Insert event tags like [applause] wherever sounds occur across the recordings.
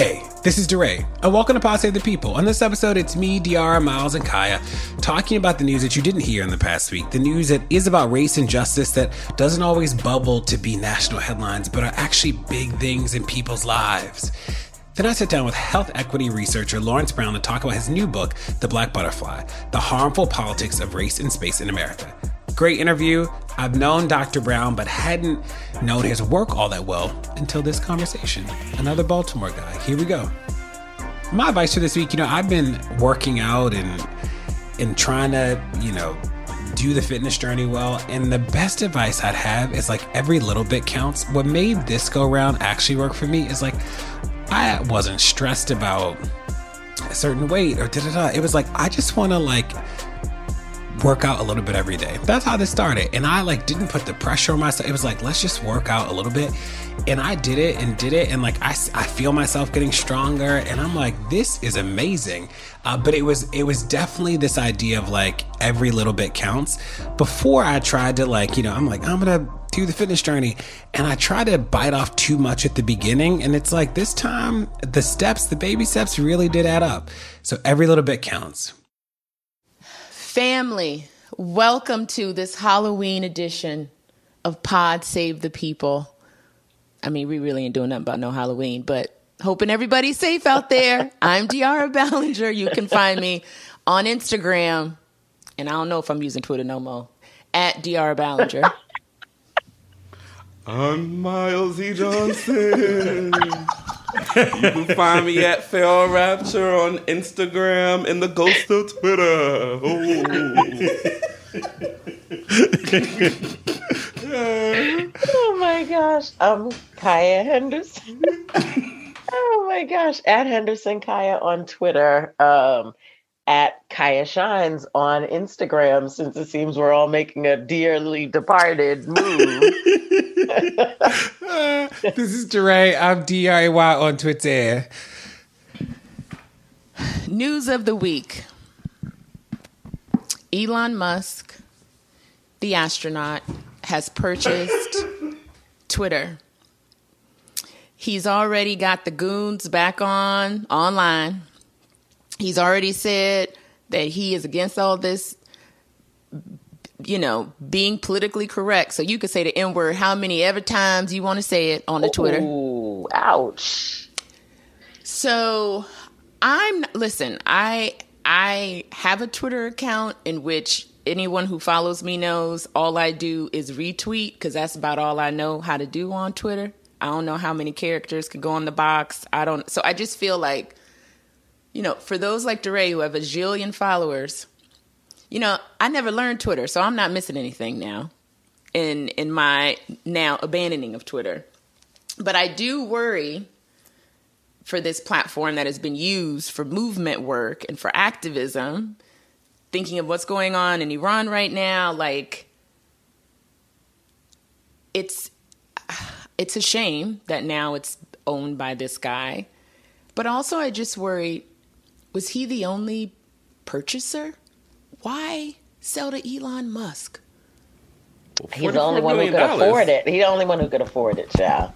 Hey, this is DeRay, and welcome to Pod Save the People. On this episode, it's me, De'Ara, Myles, and Kaya talking about the news that you didn't hear in the past week. The news that is about race and justice that doesn't always bubble to be national headlines, but are actually big things in people's lives. Then I sit down with health equity researcher Lawrence Brown to talk about his new book, The Black Butterfly The Harmful Politics of Race and Space in America. Great interview. I've known Dr. Brown, but hadn't known his work all that well until this conversation. Another Baltimore guy. Here we go. My advice for this week, you know, I've been working out and and trying to, you know, do the fitness journey well. And the best advice I'd have is like every little bit counts. What made this go round actually work for me is like I wasn't stressed about a certain weight or da da da. It was like I just want to like work out a little bit every day. That's how this started. And I like didn't put the pressure on myself. It was like, let's just work out a little bit. And I did it and did it. And like, I, I feel myself getting stronger. And I'm like, this is amazing. Uh, but it was, it was definitely this idea of like every little bit counts. Before I tried to like, you know, I'm like, I'm going to do the fitness journey. And I try to bite off too much at the beginning. And it's like this time, the steps, the baby steps really did add up. So every little bit counts. Family, welcome to this Halloween edition of Pod Save the People. I mean, we really ain't doing nothing about no Halloween, but hoping everybody's safe out there. [laughs] I'm De'Ara Balenger. You can find me on Instagram, and I don't know if I'm using Twitter no more, at De'Ara Balenger. [laughs] I'm Myles E. Johnson. [laughs] you can find me at Phil Rapture on Instagram and the ghost of Twitter. Oh. my gosh. I'm Kaya Henderson. oh my gosh. At Henderson Kaya on Twitter. Um, at Kaya Shines on Instagram since it seems we're all making a dearly departed move. [laughs] this is DeRay. I'm DIY on Twitter. News of the week Elon Musk, the astronaut, has purchased [laughs] Twitter. He's already got the goons back on online. He's already said that he is against all this you know, being politically correct. So you could say the N word how many ever times you want to say it on the Twitter. Ooh, ouch. So I'm listen, I I have a Twitter account in which anyone who follows me knows all I do is retweet because that's about all I know how to do on Twitter. I don't know how many characters could go in the box. I don't so I just feel like you know, for those like DeRay who have a zillion followers, you know, I never learned Twitter, so I'm not missing anything now in in my now abandoning of Twitter. But I do worry for this platform that has been used for movement work and for activism, thinking of what's going on in Iran right now, like it's it's a shame that now it's owned by this guy. But also I just worry was he the only purchaser? Why sell to Elon Musk? He's the only one who could afford it. He's the only one who could afford it, child.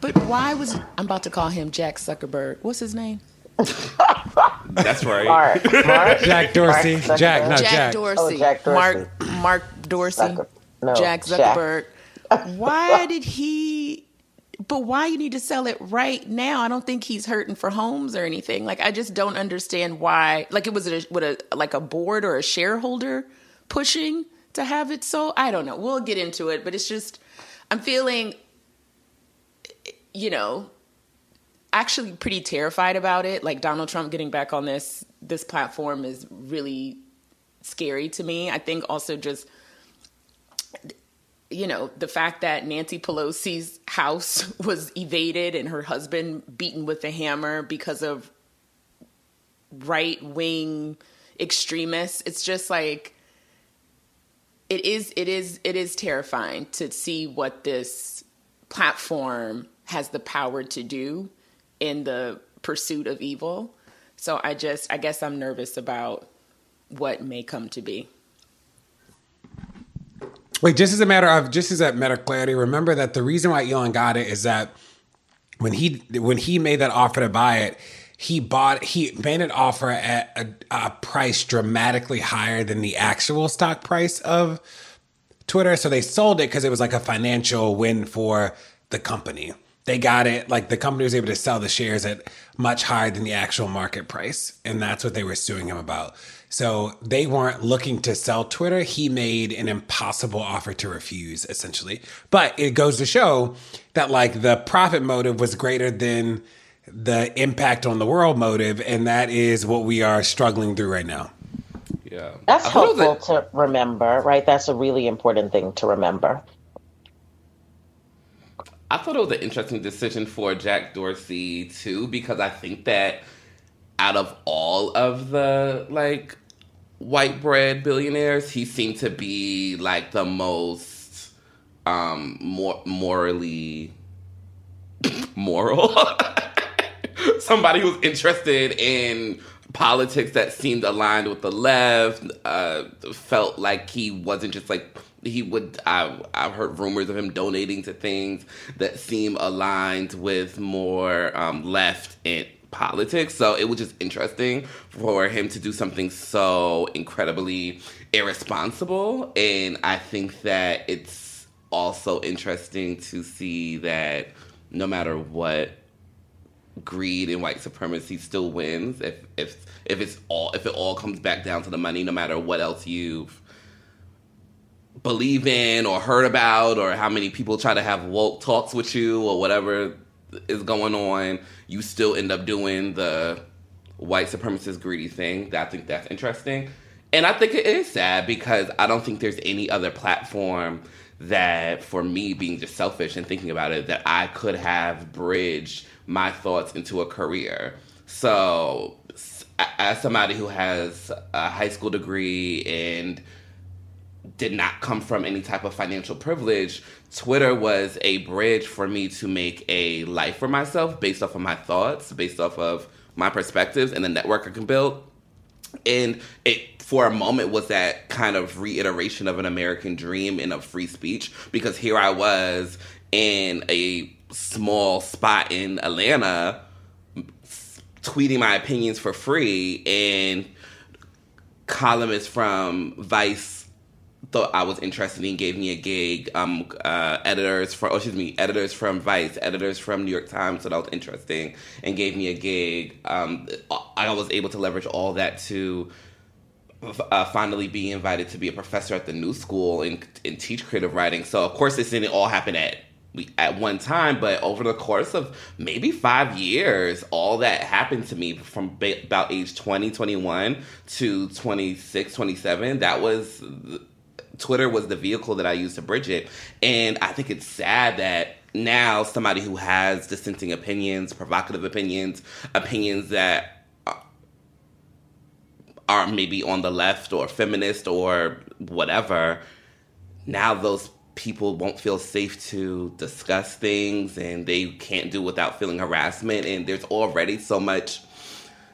But why was I'm about to call him Jack Zuckerberg? What's his name? [laughs] That's right. Mark, [laughs] Mark Jack Dorsey. Mark Jack, not Jack, Jack. Dorsey. Oh, Jack Dorsey. Mark Mark Dorsey. Zucker- no, Jack Jack. Zuckerberg. why did he but why you need to sell it right now? I don't think he's hurting for homes or anything. Like I just don't understand why. Like it was a, what a like a board or a shareholder pushing to have it sold. I don't know. We'll get into it, but it's just I'm feeling, you know, actually pretty terrified about it. Like Donald Trump getting back on this this platform is really scary to me. I think also just you know, the fact that Nancy Pelosi's house [laughs] was evaded and her husband beaten with a hammer because of right wing extremists. It's just like it is it is it is terrifying to see what this platform has the power to do in the pursuit of evil. So I just I guess I'm nervous about what may come to be. Wait, just as a matter of just as a matter of clarity, remember that the reason why Elon got it is that when he when he made that offer to buy it, he bought he made an offer at a, a price dramatically higher than the actual stock price of Twitter. So they sold it because it was like a financial win for the company. They got it like the company was able to sell the shares at much higher than the actual market price, and that's what they were suing him about. So they weren't looking to sell Twitter. He made an impossible offer to refuse, essentially. But it goes to show that like the profit motive was greater than the impact on the world motive, and that is what we are struggling through right now. Yeah. That's I thought it was helpful a- to remember, right? That's a really important thing to remember. I thought it was an interesting decision for Jack Dorsey too, because I think that out of all of the like white bread billionaires, he seemed to be like the most um more morally moral. [laughs] Somebody who's interested in politics that seemed aligned with the left, uh, felt like he wasn't just like he would. I I've heard rumors of him donating to things that seem aligned with more um, left in politics. So it was just interesting for him to do something so incredibly irresponsible, and I think that it's also interesting to see that no matter what greed and white supremacy still wins if if if it's all if it all comes back down to the money no matter what else you believe in or heard about or how many people try to have woke talks with you or whatever is going on you still end up doing the white supremacist greedy thing. I think that's interesting. And i think it is sad because i don't think there's any other platform that for me being just selfish and thinking about it that i could have bridged my thoughts into a career. So as somebody who has a high school degree and did not come from any type of financial privilege, Twitter was a bridge for me to make a life for myself based off of my thoughts, based off of my perspectives and the network I can build. And it, for a moment, was that kind of reiteration of an American dream and of free speech because here I was in a small spot in Atlanta tweeting my opinions for free and columnists from Vice thought I was interested in gave me a gig. Um, uh, editors from, oh, excuse me, editors from Vice, editors from New York Times thought I was interesting and gave me a gig. Um, I was able to leverage all that to uh, finally be invited to be a professor at the New School and, and teach creative writing. So of course, this didn't all happen at we at one time, but over the course of maybe five years, all that happened to me from ba- about age 20, 21 to 26, 27. That was Twitter was the vehicle that I used to bridge it. And I think it's sad that now somebody who has dissenting opinions, provocative opinions, opinions that are maybe on the left or feminist or whatever, now those people won't feel safe to discuss things and they can't do without feeling harassment. And there's already so much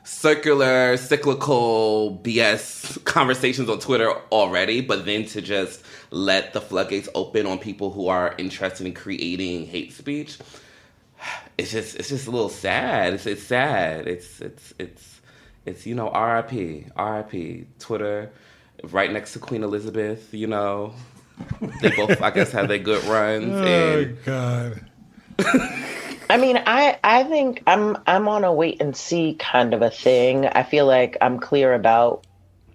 circular, cyclical BS conversations on Twitter already, but then to just let the floodgates open on people who are interested in creating hate speech, it's just it's just a little sad. It's it's sad. It's it's it's it's you know RIP RIP Twitter, right next to Queen Elizabeth. You know, they both I guess had their good runs [laughs] Oh and. God. [laughs] I mean, I I think I'm I'm on a wait and see kind of a thing. I feel like I'm clear about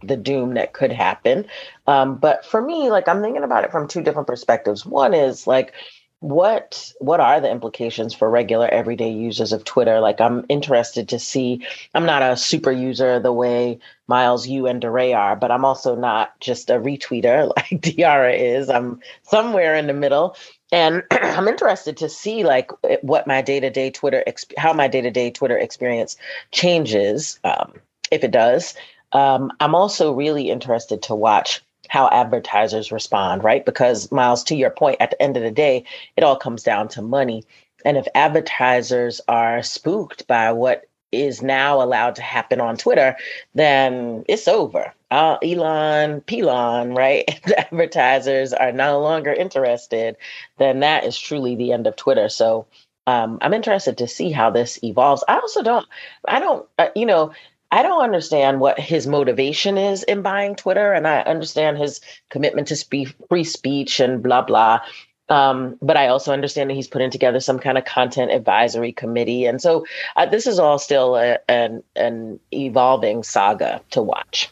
the doom that could happen. Um, but for me, like I'm thinking about it from two different perspectives. One is like what what are the implications for regular everyday users of Twitter? Like I'm interested to see. I'm not a super user the way Myles, you and DeRay are, but I'm also not just a retweeter [laughs] like De'Ara is. I'm somewhere in the middle. And [clears throat] I'm interested to see like what my day-to-day Twitter, exp- how my day-to-day Twitter experience changes, um, if it does. Um, I'm also really interested to watch how advertisers respond, right? Because, Myles, to your point, at the end of the day, it all comes down to money. And if advertisers are spooked by what is now allowed to happen on Twitter, then it's over. Uh, Elon, Pelon, right? [laughs] advertisers are no longer interested, then that is truly the end of Twitter. So um, I'm interested to see how this evolves. I also don't, I don't, uh, you know, I don't understand what his motivation is in buying Twitter, and I understand his commitment to spe- free speech and blah blah. Um, but I also understand that he's putting together some kind of content advisory committee, and so uh, this is all still a, an an evolving saga to watch.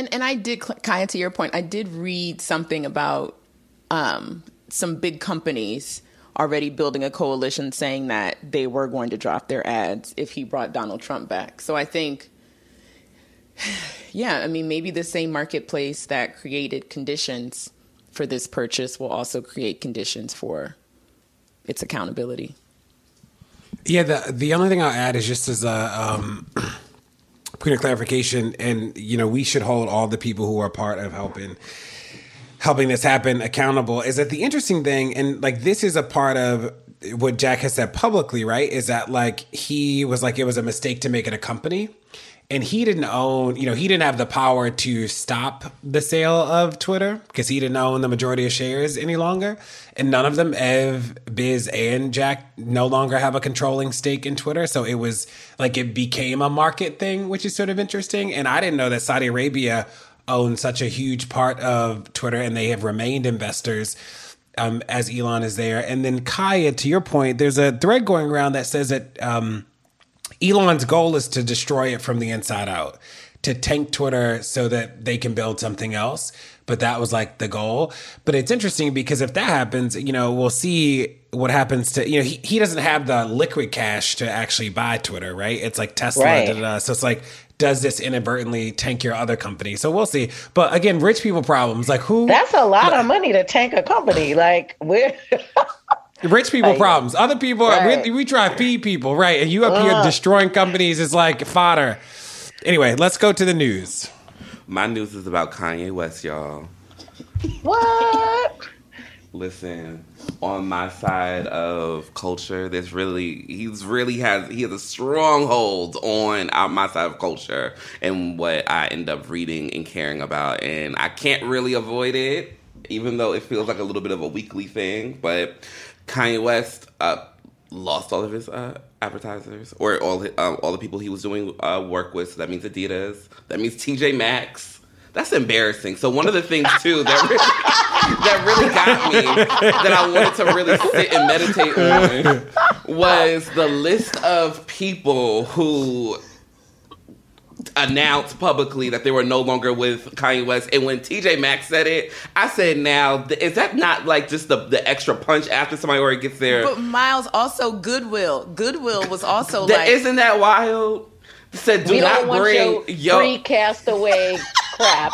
And and I did, Kaya, to your point, I did read something about um, some big companies already building a coalition saying that they were going to drop their ads if he brought Donald Trump back. So I think, [sighs] yeah, I mean, maybe the same marketplace that created conditions for this purchase will also create conditions for its accountability. Yeah, the the only thing I'll add is just as a um, [clears throat] point of clarification, and you know, we should hold all the people who are part of helping helping this happen accountable is that the interesting thing and like this is a part of what Jack has said publicly, right? Is that like he was like it was a mistake to make it a company. And he didn't own, you know, he didn't have the power to stop the sale of Twitter because he didn't own the majority of shares any longer. And none of them, Ev, Biz, and Jack, no longer have a controlling stake in Twitter. So it was like it became a market thing, which is sort of interesting. And I didn't know that Saudi Arabia owned such a huge part of Twitter and they have remained investors um, as Elon is there. And then Kaya, to your point, there's a thread going around that says that um, Elon's goal is to destroy it from the inside out, to tank Twitter so that they can build something else. But that was like the goal. But it's interesting because if that happens, you know, we'll see what happens to, you know, he, he doesn't have the liquid cash to actually buy Twitter, right? It's like Tesla. Right. So it's like does this inadvertently tank your other company? So we'll see. But again, rich people problems. Like who? That's a lot of money to tank a company. Like we're. [laughs] Rich people like, problems. Other people, right. we, we, try to feed people, right? And you up uh. here destroying companies is like fodder. Anyway, let's go to the news. My news is about Kanye West, y'all. What? Listen, on my side of culture. There's really he's really has he has a stronghold on my side of culture and what I end up reading and caring about, and I can't really avoid it, even though it feels like a little bit of a weekly thing. But Kanye West uh, lost all of his uh, advertisers or all um, all the people he was doing uh, work with. So that means Adidas. That means TJ Maxx. That's embarrassing. So one of the things too that really, [laughs] that really got me that I wanted to really sit and meditate on was the list of people who announced publicly that they were no longer with Kanye West. And when TJ Maxx said it, I said, "Now, is that not like just the the extra punch after somebody already gets there?" But Myles also Goodwill. Goodwill was also that, like, isn't that wild? Said, "Do we not bring your free castaway crap.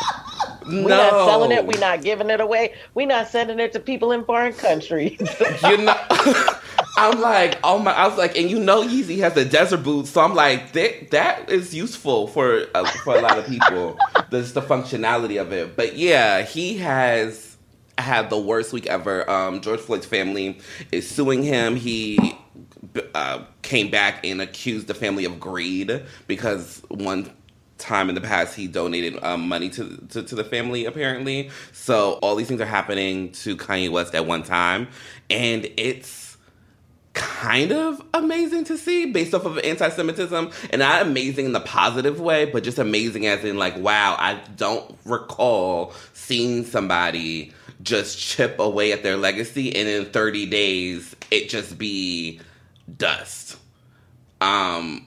We're no. not selling it. We're not giving it away. We're not sending it to people in foreign countries. you know, [laughs] I'm like, oh my! I was like, and you know, Yeezy has the desert boots, so I'm like, that that is useful for uh, for a lot of people. [laughs] There's the functionality of it, but yeah, he has had the worst week ever. Um, George Floyd's family is suing him. He uh, came back and accused the family of greed because one time in the past he donated um, money to, to, to the family apparently so all these things are happening to kanye west at one time and it's kind of amazing to see based off of anti-semitism and not amazing in the positive way but just amazing as in like wow i don't recall seeing somebody just chip away at their legacy and in 30 days it just be dust um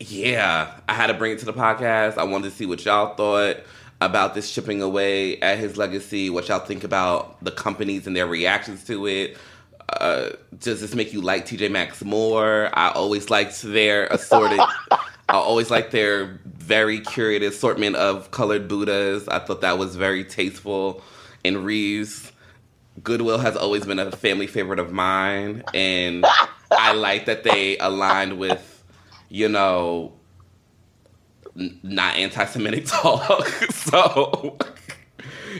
yeah, I had to bring it to the podcast. I wanted to see what y'all thought. about this chipping away at his legacy? What y'all think about the companies and their reactions to it? Uh, does this make you like TJ Maxx more? I always liked their assorted. [laughs] I always liked their very curated assortment of colored Buddhas. I thought that was very tasteful. And Reeves, Goodwill has always been a family favorite of mine, and I like that they aligned with, you know, n- not anti-Semitic [laughs] talk. [laughs] so,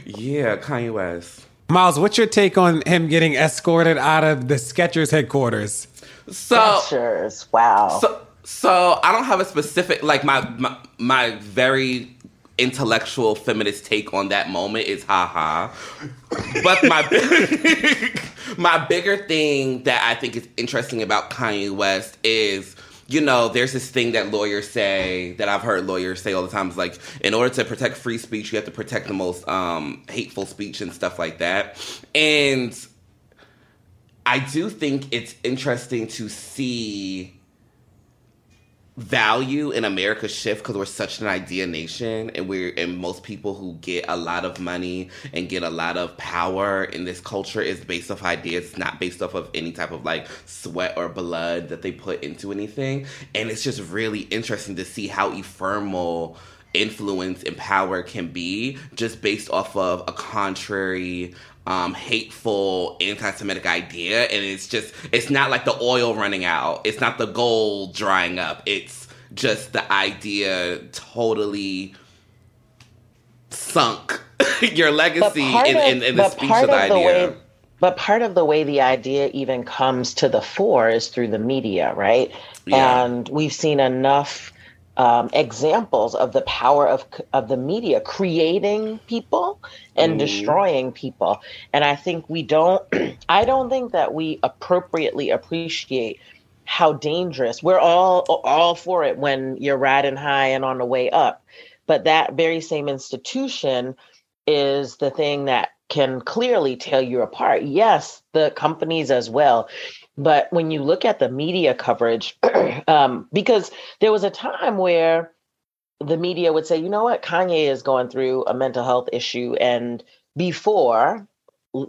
yeah, Kanye West. Myles, what's your take on him getting escorted out of the Skechers headquarters? So, Skechers, wow. so, so I don't have a specific like my my, my very intellectual feminist take on that moment is haha. But my [laughs] big, my bigger thing that I think is interesting about Kanye West is you know, there's this thing that lawyers say that I've heard lawyers say all the time is like, in order to protect free speech, you have to protect the most um, hateful speech and stuff like that. And I do think it's interesting to see value in America shift because we're such an idea nation and we're and most people who get a lot of money and get a lot of power in this culture is based off ideas, not based off of any type of like sweat or blood that they put into anything. And it's just really interesting to see how ephemeral influence and power can be just based off of a contrary um, hateful anti-Semitic idea, and it's just it's not like the oil running out, it's not the gold drying up, it's just the idea totally sunk [laughs] your legacy in, in, in, the speech of the idea. Way, but part of the way the idea even comes to the fore is through the media, right? Yeah. And we've seen enough um, examples of the power of of the media creating people and mm. destroying people. And I think we don't. [clears throat] I don't think that we appropriately appreciate how dangerous. We're all all for it when you're riding high and on the way up, but that very same institution is the thing that can clearly tell you apart. Yes, the companies as well. But when you look at the media coverage, [clears throat] um, because there was a time where the media would say, you know what, Kanye is going through a mental health issue. And before,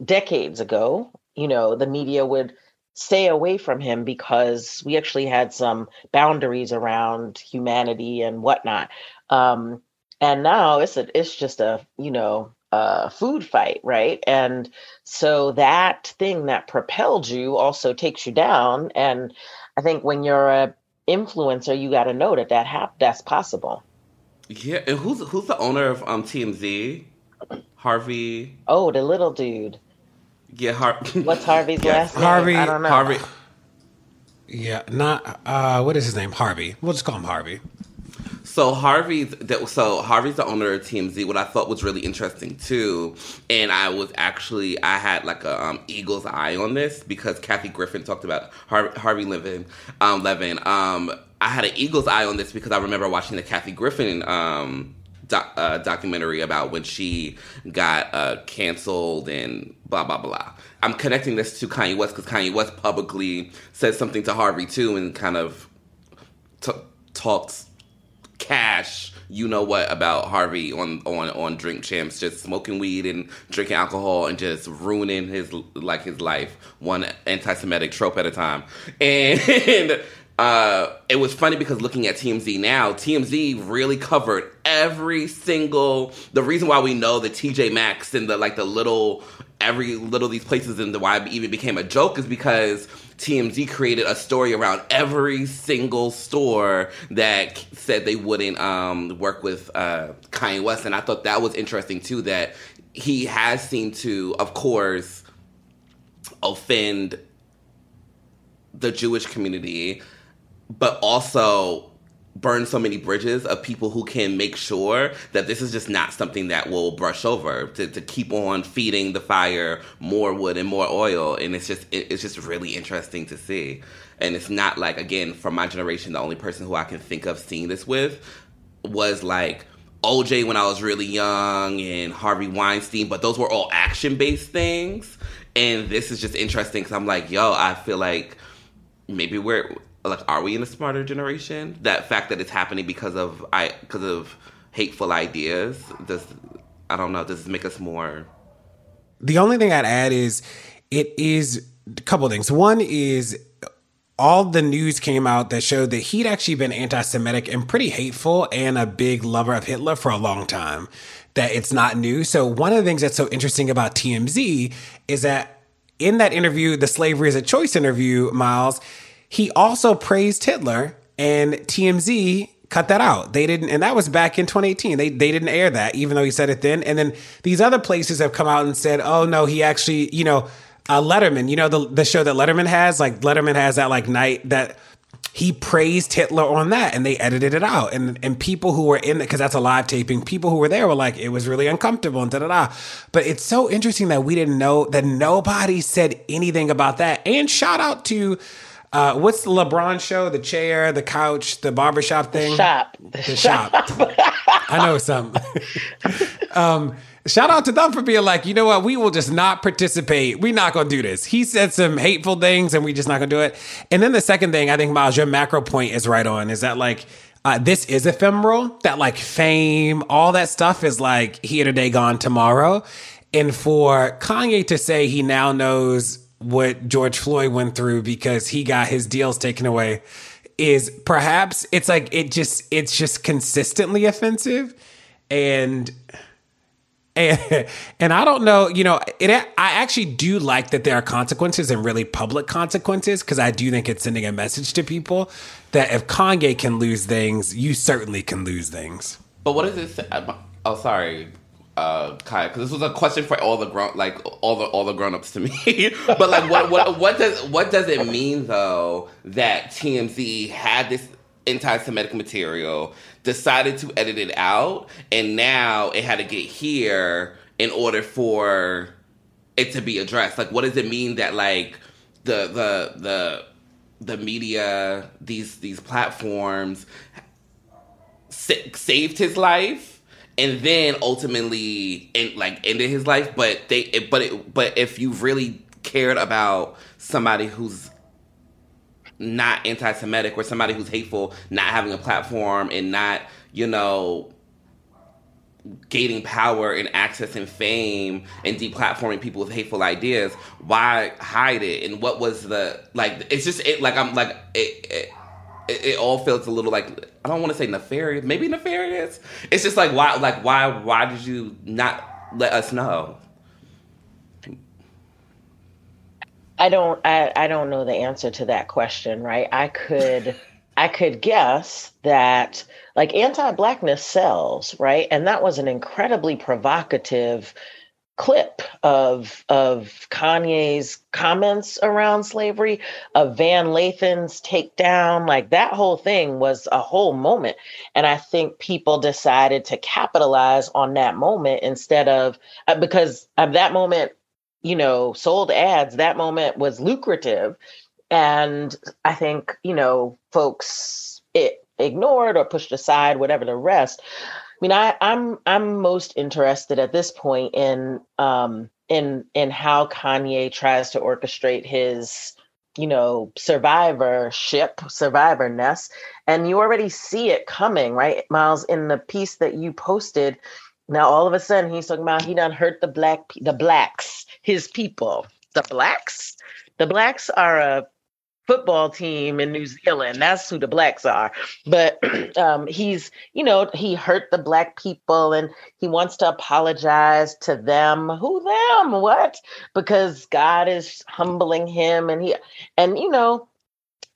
decades ago, you know, the media would stay away from him because we actually had some boundaries around humanity and whatnot. Um, and now it's a, it's just a, you know, uh, food fight, right? And so that thing that propelled you also takes you down. And I think when you're a influencer, you got to know that that hap- that's possible. Yeah, and who's who's the owner of um TMZ? Harvey. Oh, the little dude. Yeah, Har- What's Harvey's [laughs] yeah. last name? Harvey. I don't know. Harvey. Yeah, not uh, what is his name? Harvey. We'll just call him Harvey. So Harvey's so Harvey's the owner of TMZ. What I thought was really interesting too, and I was actually I had like a um, eagle's eye on this because Kathy Griffin talked about Har- Harvey Levin. Um, Levin. Um, I had an eagle's eye on this because I remember watching the Kathy Griffin um, uh, documentary about when she got uh, canceled and blah blah blah. I'm connecting this to Kanye West because Kanye West publicly said something to Harvey too, and kind of t- talks cash you know what about Harvey on on on Drink Champs, just smoking weed and drinking alcohol and just ruining his like his life, one anti-Semitic trope at a time. And [laughs] uh, it was funny because looking at TMZ now, TMZ really covered every single. The reason why we know the TJ Maxx and the like the little every little these places and the why it even became a joke is because TMZ created a story around every single store that said they wouldn't um, work with uh, Kanye West, and I thought that was interesting too. That he has seemed to, of course, offend the Jewish community, but also burn so many bridges of people who can make sure that this is just not something that will brush over to, to keep on feeding the fire more wood and more oil. And it's just it, it's just really interesting to see. And it's not like again from my generation the only person who i can think of seeing this with was like oj when i was really young and harvey weinstein but those were all action based things. And this is just interesting because i'm like yo i feel like maybe we're like are we in a smarter generation that fact that it's happening because of i because of hateful ideas? Does I don't know. Does make us more? The only thing I'd add is it is a couple things. One is all the news came out that showed that he'd actually been anti-Semitic and pretty hateful and a big lover of Hitler for a long time. That it's not new. So one of the things that's so interesting about TMZ is that in that interview, the slavery is a choice interview, Myles, he also praised Hitler and TMZ cut that out. They didn't, and that was back in 2018. They they didn't air that, even though he said it then. And then these other places have come out and said, "Oh no, he actually, you know, uh, Letterman. You know the the show that Letterman has, like Letterman has that like night that." He praised Hitler on that and they edited it out. And and people who were in it, because that's a live taping, people who were there were like, it was really uncomfortable and da da da. But it's so interesting that we didn't know that nobody said anything about that. And shout out to uh, what's the LeBron show? The chair, the couch, the barbershop thing? The shop. The, the shop. [laughs] I know something. [laughs] um, shout out to them for being like, you know what? We will just not participate. We're not going to do this. He said some hateful things and we just not going to do it. And then the second thing, I think, Myles, your macro point is right on, is that like, uh, this is ephemeral, that like fame, all that stuff is like here today, gone tomorrow. And for Kanye to say he now knows what George Floyd went through because he got his deals taken away is perhaps it's like it just it's just consistently offensive and and, [laughs] and I don't know, you know, it I actually do like that there are consequences and really public consequences because I do think it's sending a message to people that if Kanye can lose things, you certainly can lose things. But what is it? Oh, sorry uh, Kaya, because this was a question for all the grown, like all the all the grown ups to me. [laughs] but like, what what what does what does it mean though that TMZ had this anti-Semitic material, decided to edit it out, and now it had to get here in order for it to be addressed? Like, what does it mean that like the the the the media, these these platforms saved his life? And then ultimately in, like ended his life but they but it, but if you really cared about somebody who's not anti-semitic or somebody who's hateful not having a platform and not you know gaining power and access and fame and deplatforming people with hateful ideas why hide it? And what was the like it's just it like i'm like it, it it, it all feels a little like I don't want to say nefarious, maybe nefarious. It's just like why, like why, why did you not let us know? I don't, I, I don't know the answer to that question, right? I could, I could guess that like anti-blackness sells, right? And that was an incredibly provocative clip of of Kanye's comments around slavery, of Van Lathan's takedown, like that whole thing was a whole moment. And I think people decided to capitalize on that moment instead of uh, because of that moment, you know, sold ads, that moment was lucrative. And I think, you know, folks it ignored or pushed aside, whatever the rest. Mean, I, I'm I'm most interested at this point in um, in in how Kanye tries to orchestrate his you know survivorship survivorness. And you already see it coming right? Myles in the piece that you posted now all of a sudden he's talking about he done hurt the black the blacks his people. The blacks? The blacks are a football team in New Zealand. That's who the blacks are. But [clears throat] um, he's, you know, he hurt the black people and he wants to apologize to them. Who them? What? Because God is humbling him and he, and you know,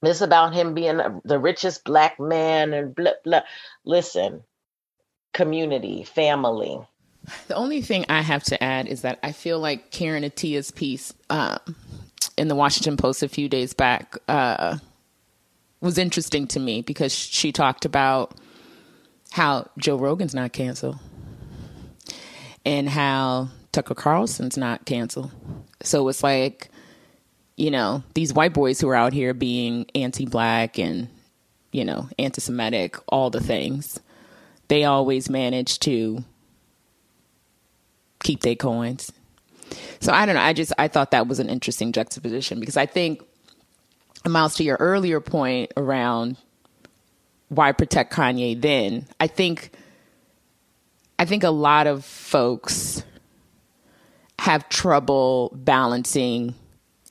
this about him being the richest black man and blah, blah. Listen, community, family. The only thing I have to add is that I feel like Karen Attiah's piece um, in the Washington Post a few days back uh, was interesting to me because she talked about how Joe Rogan's not canceled and how Tucker Carlson's not canceled. So it's like, you know, these white boys who are out here being anti black and, you know, anti Semitic, all the things, they always manage to keep their coins so I don't know. I just I thought that was an interesting juxtaposition because I think Myles to your earlier point around why protect Kanye then, I think I think a lot of folks have trouble balancing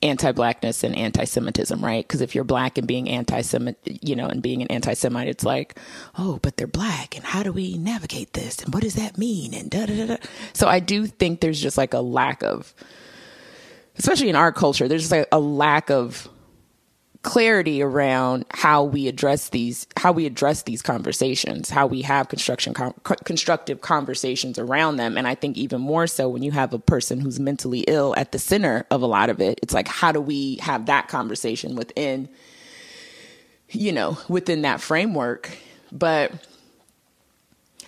anti-blackness and anti-Semitism, right? Because if you're black and being anti-Semit, you know, and being an anti-Semite, it's like, oh, but they're black, and how do we navigate this, and what does that mean, and da da da. da. So I do think there's just like a lack of, especially in our culture, there's just like a lack of clarity around how we address these how we address these conversations how we have construction constructive conversations around them. And i think even more so when you have a person who's mentally ill at the center of a lot of it it's like how do we have that conversation within you know within that framework? But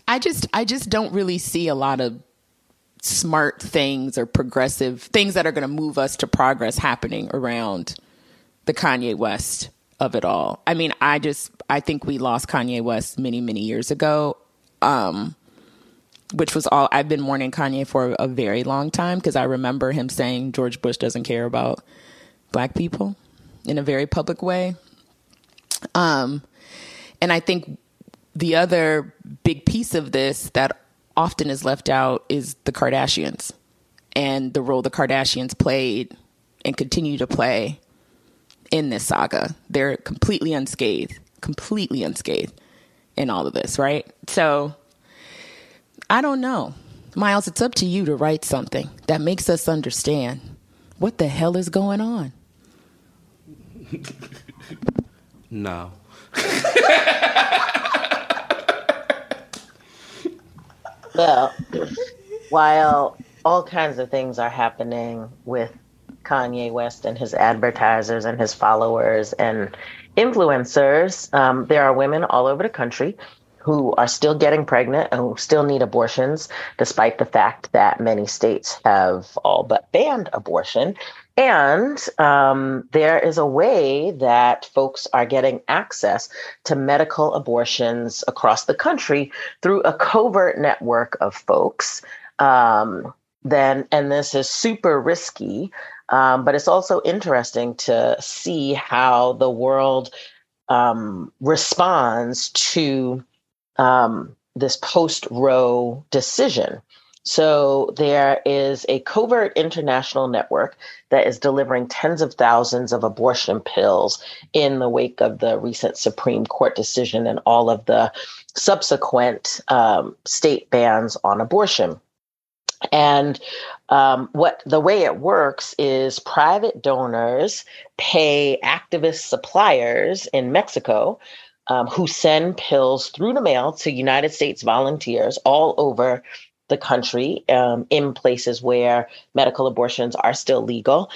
i just i just don't really see a lot of smart things or progressive things that are going to move us to progress happening around the Kanye West of it all. I mean, I just I think we lost Kanye West many many years ago. Um which was all I've been mourning Kanye for a very long time because I remember him saying George Bush doesn't care about black people in a very public way. Um and I think the other big piece of this that often is left out is the Kardashians and the role the Kardashians played and continue to play in this saga. They're completely unscathed, completely unscathed in all of this, right? So I don't know. Myles, it's up to you to write something that makes us understand what the hell is going on. no. [laughs] well, while all kinds of things are happening with Kanye West and his advertisers and his followers and influencers, um, there are women all over the country who are still getting pregnant and who still need abortions, despite the fact that many states have all but banned abortion. And um, there is a way that folks are getting access to medical abortions across the country through a covert network of folks. Um, then, and this is super risky um, but it's also interesting to see how the world um, responds to um, this post Roe decision. So there is a covert international network that is delivering tens of thousands of abortion pills in the wake of the recent Supreme Court decision and all of the subsequent um, state bans on abortion. And um, what the way it works is private donors pay activist suppliers in Mexico um, who send pills through the mail to United States volunteers all over the country um, in places where medical abortions are still legal.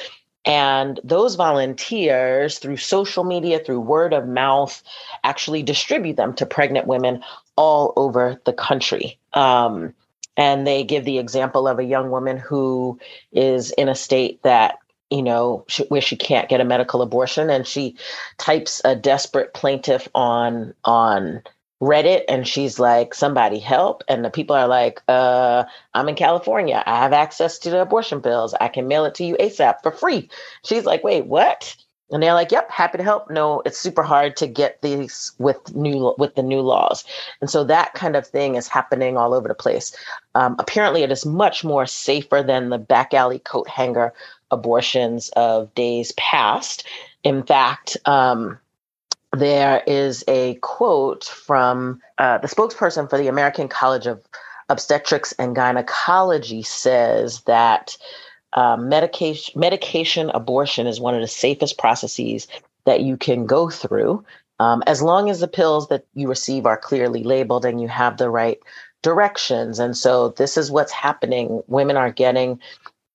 And those volunteers, through social media, through word of mouth, actually distribute them to pregnant women all over the country. Um, and they give the example of a young woman who is in a state that you know where she can't get a medical abortion and she types a desperate plaintiff on on reddit and she's like somebody help and the people are like uh i'm in california. I have access to the abortion pills i can mail it to you asap for free. She's like wait what and they're like, "Yep, happy to help." No, it's super hard to get these with new with the new laws, and so that kind of thing is happening all over the place. Um, apparently, it is much more safer than the back alley coat hanger abortions of days past. In fact, um, there is a quote from uh, the spokesperson for the American College of Obstetrics and Gynecology says that um, medication medication abortion is one of the safest processes that you can go through. Um, as long as the pills that you receive are clearly labeled and you have the right directions. And so this is what's happening. Women are getting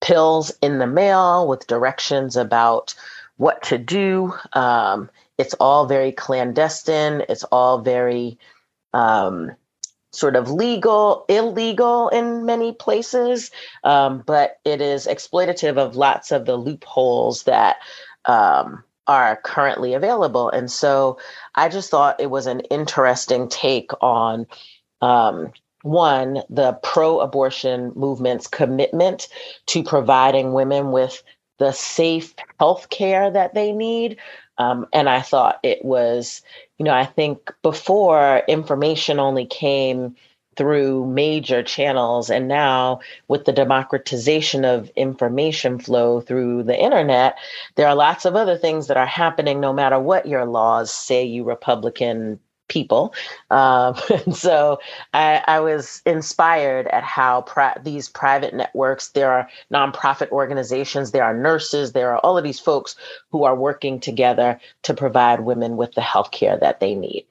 pills in the mail with directions about what to do. Um, it's all very clandestine. It's all very um, sort of legal, illegal in many places, um, but it is exploitative of lots of the loopholes that um, are currently available. And so I just thought it was an interesting take on. Um, one, the pro abortion movement's commitment to providing women with the safe health care that they need. Um, and I thought it was you know, I think before information only came through major channels. And now, with the democratization of information flow through the internet, there are lots of other things that are happening no matter what your laws say, you Republican people. Um, [laughs] and so I, I, was inspired at how pri- these private networks, there are nonprofit organizations, there are nurses, there are all of these folks who are working together to provide women with the health care that they need.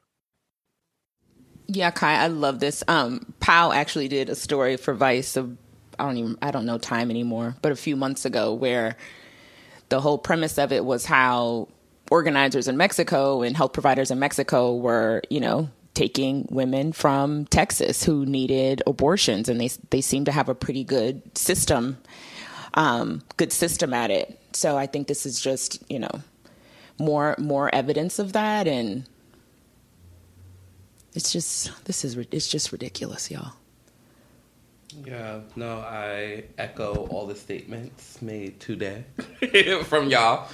Yeah, Kai, I love this. Um, Powell actually did a story for Vice of I don't even I don't know time anymore, but a few months ago where the whole premise of it was how organizers in Mexico and health providers in Mexico were, you know, taking women from Texas who needed abortions, and they they seem to have a pretty good system, um, good system at it. So I think this is just you know more more evidence of that, and it's just this is it's just ridiculous, y'all. Yeah, no, I echo all the statements made today [laughs] from y'all.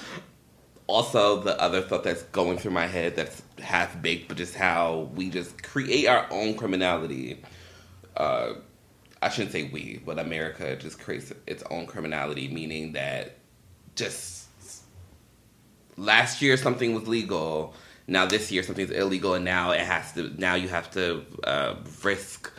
Also, the other thought that's going through my head that's half baked, but just how we just create our own criminality. Uh, I shouldn't say we, but America just creates its own criminality, meaning that just last year something was legal now this year something's illegal and now it has to now you have to uh, risk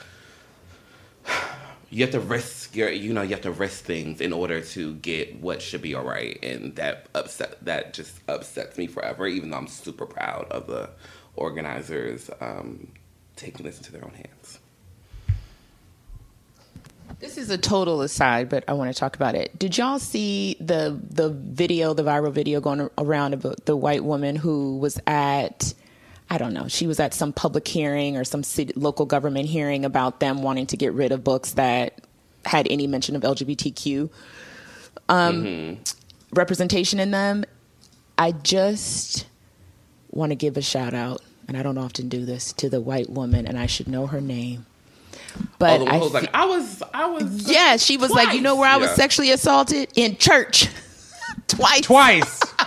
you have to risk your you know you have to risk things in order to get what should be all right and that upset that just upsets me forever even though i'm super proud of the organizers um, taking this into their own hands this is a total aside, but I want to talk about it. Did y'all see the the video, the viral video going around about the white woman who was at I don't know, she was at some public hearing or some city, local government hearing about them wanting to get rid of books that had any mention of LGBTQ um, mm-hmm. representation in them. I just want to give a shout out, and I don't often do this, to the white woman, and I should know her name. But I was like, I was, I was. Yeah, she was twice. like, you know where I was sexually assaulted in church [laughs] twice. Twice. [laughs]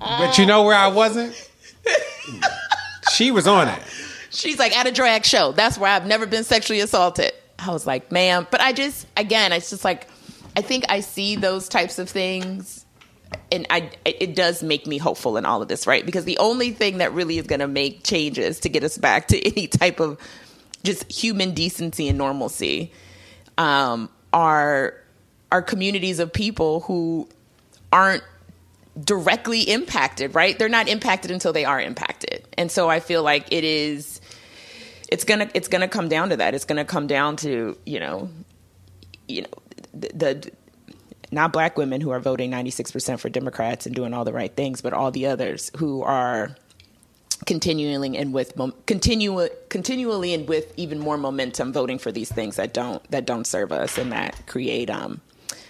but you know where I wasn't? She was on it. She's like at a drag show. That's where I've never been sexually assaulted. I was like, ma'am. But I just, again, it's just like, I think I see those types of things and I, it does make me hopeful in all of this, right? Because the only thing that really is going to make changes to get us back to [laughs] any type of just human decency and normalcy um, are are communities of people who aren't directly impacted, right? They're not impacted until they are impacted. And so I feel like it is it's going to it's going to come down to that. It's going to come down to, you know, you know, the, the not black women who are voting 96% for Democrats and doing all the right things, but all the others who are continuing and with continue continually and with even more momentum voting for these things that don't that don't serve us and that create um,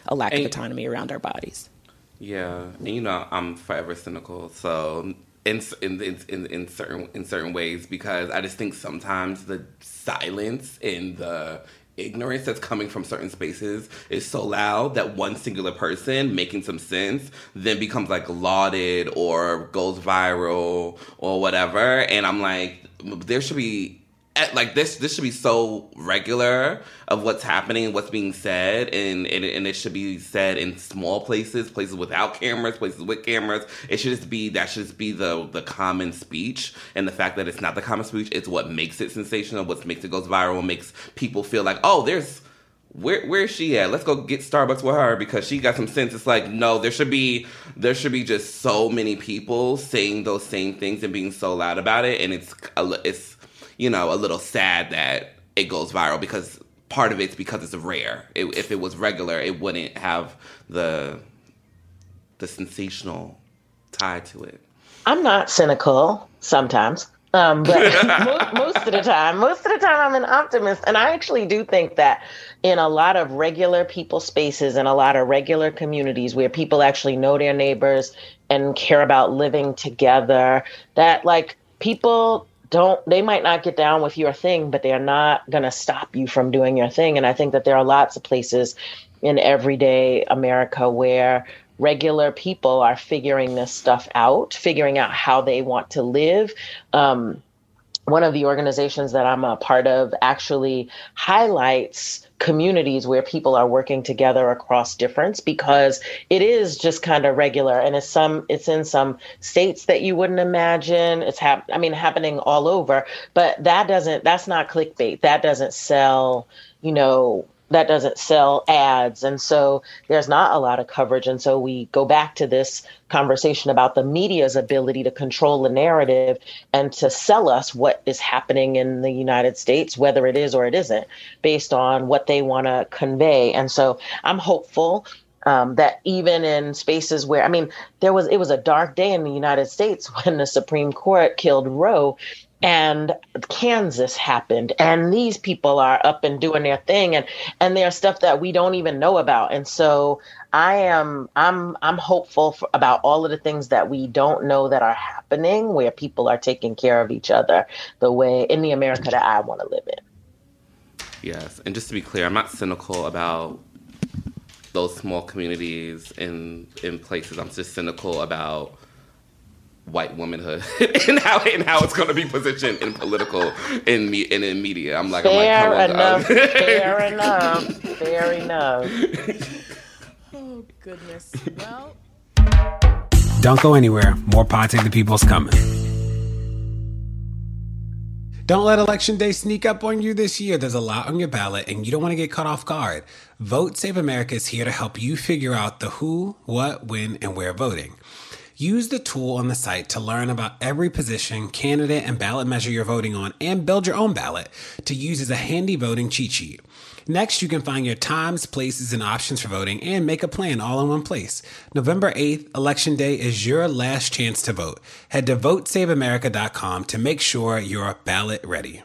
a lack and, of autonomy around our bodies. Yeah, and you know I'm forever cynical, so in in in in certain in certain ways because I just think sometimes the silence in the ignorance that's coming from certain spaces is so loud that one singular person making some sense then becomes like lauded or goes viral or whatever and i'm like there should be like this this should be so regular of what's happening what's being said and, and and it should be said in small places places without cameras places with cameras it should just be that should just be the the common speech and the fact that it's not the common speech it's what makes it sensational what makes it goes viral makes people feel like oh there's where where's she at? Let's go get Starbucks with her because she got some sense. It's like no, there should be there should be just so many people saying those same things and being so loud about it, and it's it's you know, a little sad that it goes viral because part of it's because it's rare. It, if it was regular, it wouldn't have the the sensational tie to it. I'm not cynical sometimes. Um, but [laughs] most, most, of the time, most of the time, I'm an optimist, and I actually do think that in a lot of regular people spaces and a lot of regular communities where people actually know their neighbors and care about living together, that like people don't they might not get down with your thing but they're not going to stop you from doing your thing. And i think that there are lots of places in everyday america where regular people are figuring this stuff out figuring out how they want to live. Um, one of the organizations that I'm a part of actually highlights communities where people are working together across difference because it is just kind of regular and it's some it's in some states that you wouldn't imagine. It's hap- I mean happening all over but that doesn't that's not clickbait. That doesn't sell you know that doesn't sell ads. And so there's not a lot of coverage. And so we go back to this conversation about the media's ability to control the narrative and to sell us what is happening in the United States, whether it is or it isn't, based on what they want to convey. And so I'm hopeful um, that even in spaces where I mean, there was it was a dark day in the United States [laughs] when the Supreme Court killed Roe, and Kansas happened and these people are up and doing their thing and and there's stuff that we don't even know about and so I am I'm I'm hopeful for, about all of the things that we don't know that are happening where people are taking care of each other the way in the America that I want to live in. Yes, and just to be clear, I'm not cynical about those small communities in in places. I'm just cynical about white womanhood [laughs] and how and how it's going to be positioned in political in me and in media. I'm like, fair I'm like, enough, [laughs] fair enough, fair enough. oh goodness. Well, don't go anywhere. More Pod Save the People's coming. Don't let election day sneak up on you this year. There's a lot on your ballot and you don't want to get caught off guard. Vote Save America is here to help you figure out the who, what, when, and where voting. Use the tool on the site to learn about every position, candidate, and ballot measure you're voting on and build your own ballot to use as a handy voting cheat sheet. Next, you can find your times, places, and options for voting and make a plan all in one place. November 8th, Election Day, is your last chance to vote. Head to votesaveamerica.com to make sure you're ballot ready.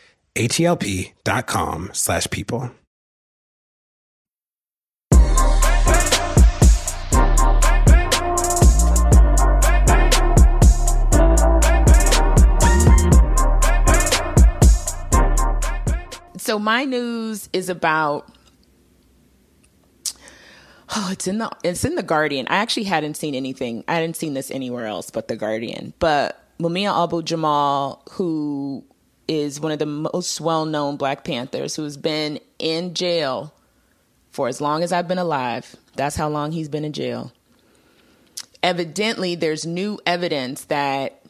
H-E-L-P dot com slash people. So my news is about Oh, it's in the it's in the Guardian. I actually hadn't seen anything. I hadn't seen this anywhere else but the Guardian. But Mumia Abu Jamal, who is one of the most well-known Black Panthers, who's been in jail for as long as I've been alive. That's how long he's been in jail. Evidently, there's new evidence that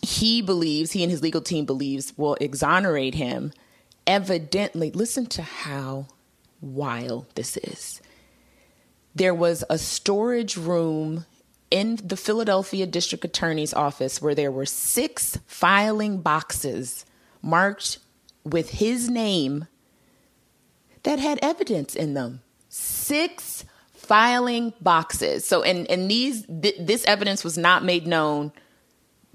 he believes, he and his legal team believes, will exonerate him. Evidently, listen to how wild this is there was a storage room in the Philadelphia District Attorney's office where there were six filing boxes marked with his name that had evidence in them. Six filing boxes. So, and and these th- this evidence was not made known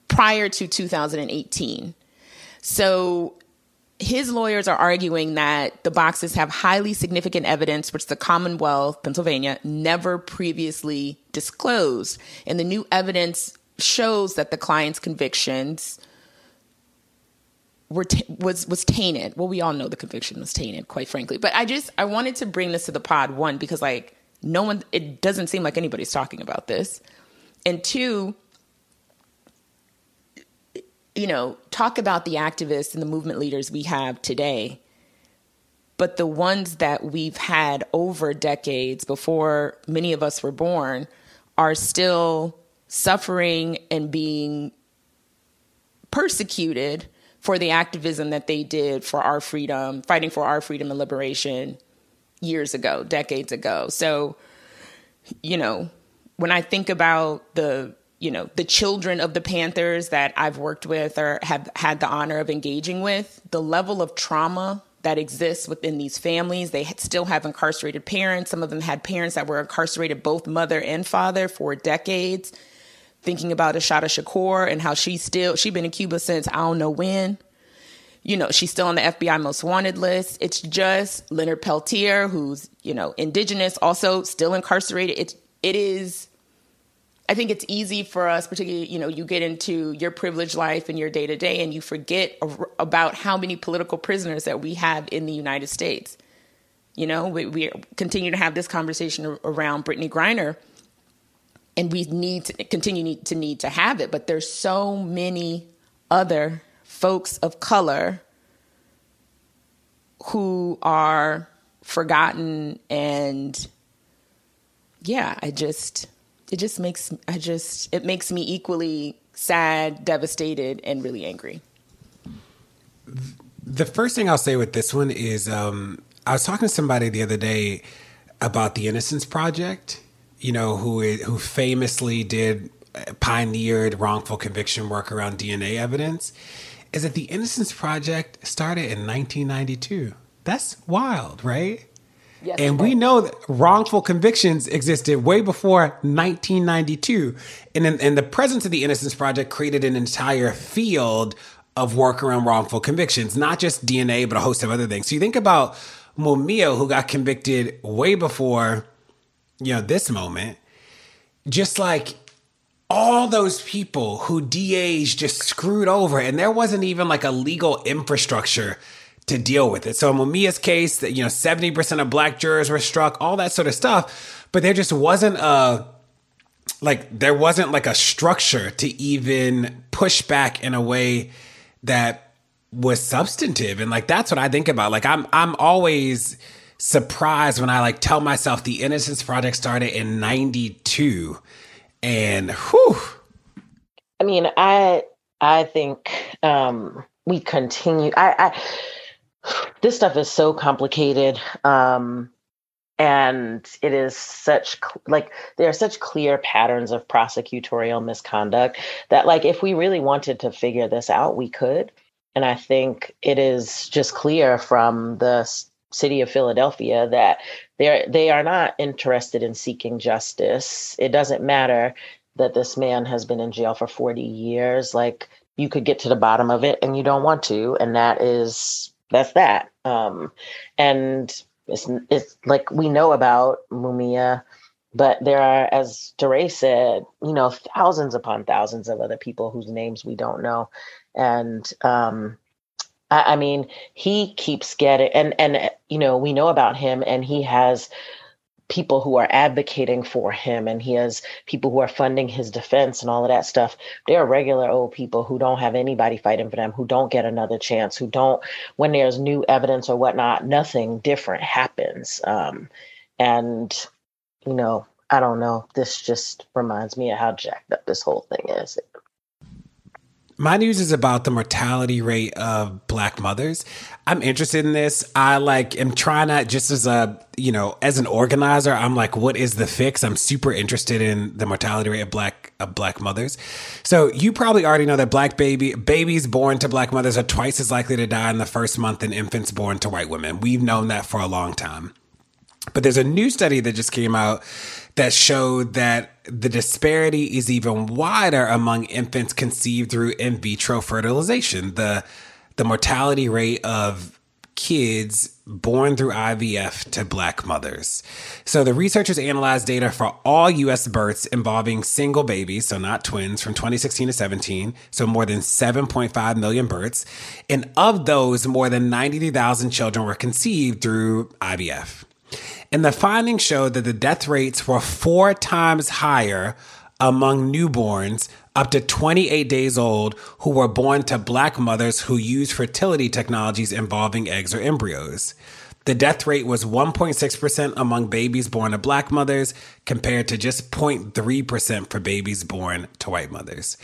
prior to 2018. So his lawyers are arguing that the boxes have highly significant evidence which the Commonwealth, Pennsylvania, never previously disclosed. And the new evidence shows that the client's convictions were t- was was tainted. Well, we all know the conviction was tainted, quite frankly. But I just I wanted to bring this to the pod one because like no one it doesn't seem like anybody's talking about this. And two, you know, talk about the activists and the movement leaders we have today, but the ones that we've had over decades before many of us were born are still suffering and being persecuted for the activism that they did for our freedom, fighting for our freedom and liberation years ago, decades ago. So, you know, when I think about the you know the children of the panthers that i've worked with or have had the honor of engaging with the level of trauma that exists within these families. They still have incarcerated parents. Some of them had parents that were incarcerated both mother and father for decades. Thinking about Assata Shakur and how she's still she's been in cuba since i don't know when. You know she's still on the fbi most wanted list. It's just leonard peltier who's you know indigenous also still incarcerated. It's it is I think it's easy for us, particularly, you know, you get into your privileged life and your day to day and you forget about how many political prisoners that we have in the United States. You know, we, we continue to have this conversation around Brittney Griner and we need to continue need to need to have it, but there's so many other folks of color who are forgotten and yeah, I just it just makes I just it makes me equally sad, devastated, and really angry. The first thing I'll say with this one is um, I was talking to somebody the other day about the Innocence Project. You know who who famously did uh, pioneered wrongful conviction work around DNA evidence. Is that the Innocence Project started in 1992? That's wild, right? Yes, and we know that wrongful convictions existed way before 1992. And, in, and the presence of the Innocence Project created an entire field of work around wrongful convictions, not just DNA, but a host of other things. So you think about Mumia, who got convicted way before, you know, this moment, just like all those people who DAs just screwed over, and there wasn't even like a legal infrastructure to deal with it. So in Mumia's case, you know, 70% of black jurors were struck, all that sort of stuff. But there just wasn't a like there wasn't like a structure to even push back in a way that was substantive. And like that's what I think about. Like I'm I'm always surprised when I like tell myself the Innocence Project started in 92 and whew. I mean, I I think um we continue I I this stuff is so complicated. Um, and it is such like there are such clear patterns of prosecutorial misconduct that like if we really wanted to figure this out we could and i think it is just clear from the city of philadelphia that they're they are not interested in seeking justice it doesn't matter that this man has been in jail for 40 years like you could get to the bottom of it and you don't want to and that is that's that um and it's, it's like we know about Mumia, but there are, as DeRay said, you know, thousands upon thousands of other people whose names we don't know. And um, I, I mean, he keeps getting, and, and, you know, we know about him and he has people who are advocating for him and he has people who are funding his defense and all of that stuff. There are regular old people who don't have anybody fighting for them, who don't get another chance, who don't, when there's new evidence or whatnot, nothing different happens. Um, and, you know, I don't know. This just reminds me of how jacked up this whole thing is. My news is about the mortality rate of black mothers. I'm interested in this. I like am trying to just as a, you know, as an organizer, I'm like, what is the fix? I'm super interested in the mortality rate of black of black mothers. So you probably already know that black baby babies born to black mothers are twice as likely to die in the first month than infants born to white women. We've known that for a long time. But there's a new study that just came out that showed that the disparity is even wider among infants conceived through in vitro fertilization. The the mortality rate of kids born through IVF to black mothers. So the researchers analyzed data for all US births involving single babies, so not twins, from 2016 to 17, so more than 7.5 million births. And of those, more than 93,000 children were conceived through IVF. And the findings showed that the death rates were four times higher among newborns up to 28 days old who were born to black mothers who used fertility technologies involving eggs or embryos. The death rate was 1.6% among babies born to black mothers compared to just 0.3% for babies born to white mothers.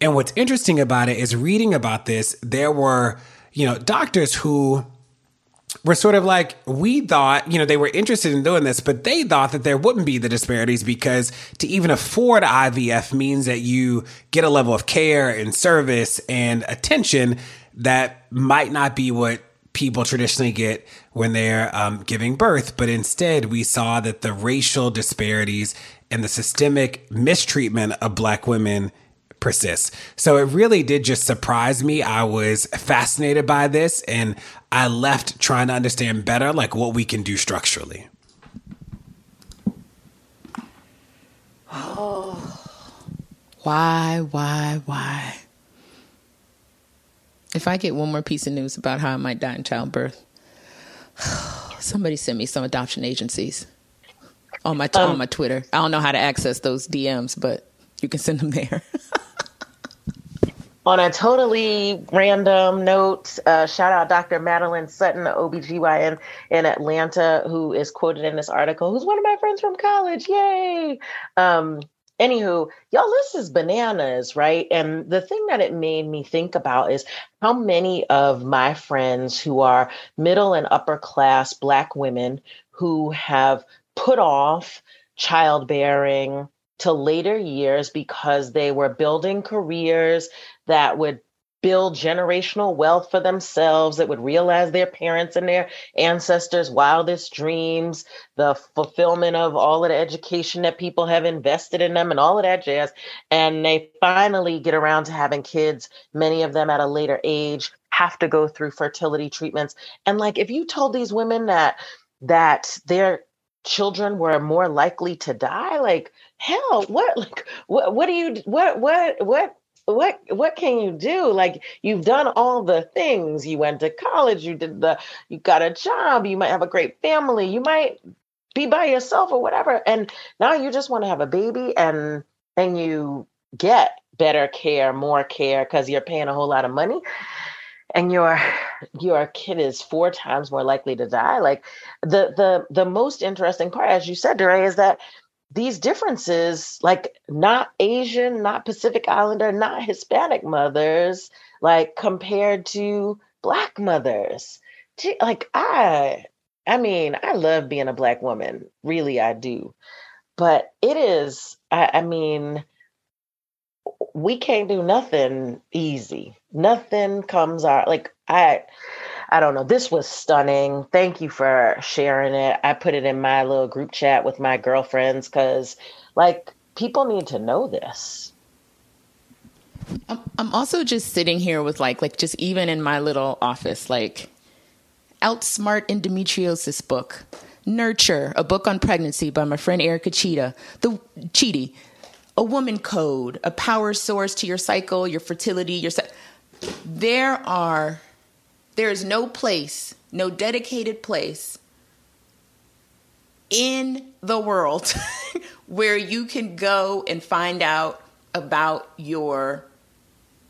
And what's interesting about it is reading about this, there were, you know, doctors who were sort of like, we thought, you know, they were interested in doing this, but they thought that there wouldn't be the disparities because to even afford IVF means that you get a level of care and service and attention that might not be what people traditionally get when they're um, giving birth. But instead, we saw that the racial disparities and the systemic mistreatment of Black women persists. So it really did just surprise me. I was fascinated by this and I left trying to understand better like what we can do structurally. Oh. Why, why, why? If I get one more piece of news about how I might die in childbirth, [sighs] somebody send me some adoption agencies on my um, on my Twitter. I don't know how to access those DMs, but you can send them there. [laughs] On a totally random note, uh, shout out Dr. Madeline Sutton, OBGYN in Atlanta, who is quoted in this article, who's one of my friends from college. Yay! Um, anywho, y'all, this is bananas, right? And the thing that it made me think about is how many of my friends who are middle and upper class Black women who have put off childbearing to later years because they were building careers that would build generational wealth for themselves, that would realize their parents and their ancestors' wildest dreams, the fulfillment of all of the education that people have invested in them, and all of that jazz. And they finally get around to having kids, many of them at a later age have to go through fertility treatments. And like if you told these women that that their children were more likely to die, like hell, what like what what do you what what what what what can you do? Like you've done all the things. You went to college you did the you got a job you might have a great family you might be by yourself or whatever and now you just want to have a baby and and you get better care more care because you're paying a whole lot of money and your your kid is four times more likely to die. Like the the the most interesting part as you said DeRay, is that these differences, like not Asian, not Pacific Islander, not Hispanic mothers, like compared to Black mothers. Like I, I mean, I love being a black woman. Really, I do. But it is, I, I mean, we can't do nothing easy. Nothing comes out like I I don't know. This was stunning. Thank you for sharing it. I put it in my little group chat with my girlfriends cuz like people need to know this. I'm, also just sitting here with like like just even in my little office like outsmart endometriosis book nurture a book on pregnancy by my friend erica cheetah the cheaty a woman code a power source to your cycle your fertility your there are there is no place no dedicated place in the world [laughs] where you can go and find out about your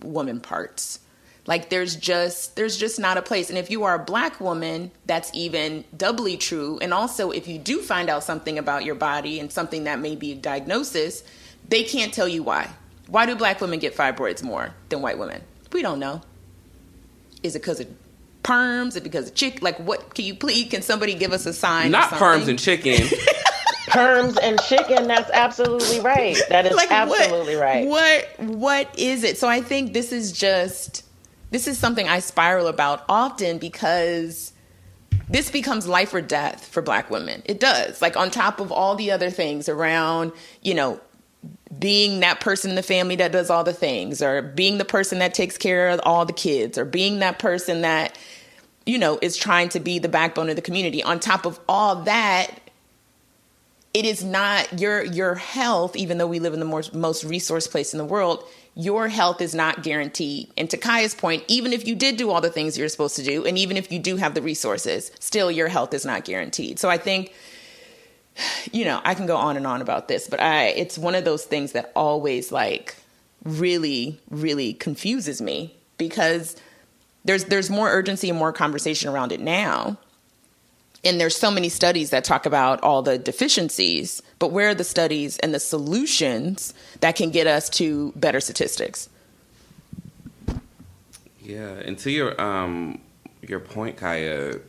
woman parts. Like there's just there's just not a place. And if you are a black woman, that's even doubly true. And also if you do find out something about your body and something that may be a diagnosis, they can't tell you why. Why do black women get fibroids more than white women? We don't know. Is it because of perms? Is it because of chick? Like, what? Can you please? Can somebody give us a sign? Not perms and chicken. [laughs] perms and chicken. That's absolutely right. That is like absolutely what, right. What what is it? So I think this is just this is something I spiral about often because this becomes life or death for black women. It does. Like on top of all the other things around, you know, being that person in the family that does all the things or being the person that takes care of all the kids or being that person that you know is trying to be the backbone of the community. On top of all that it is not your your health even though we live in the most, most resource place in the world your health is not guaranteed. And to kaya's point even if you did do all the things you're supposed to do and even if you do have the resources still your health is not guaranteed. So i think you know i can go on and on about this but i it's one of those things that always like really really confuses me because there's there's more urgency and more conversation around it now. And there's so many studies that talk about all the deficiencies but where are the studies and the solutions that can get us to better statistics? Yeah and to your um your point kaya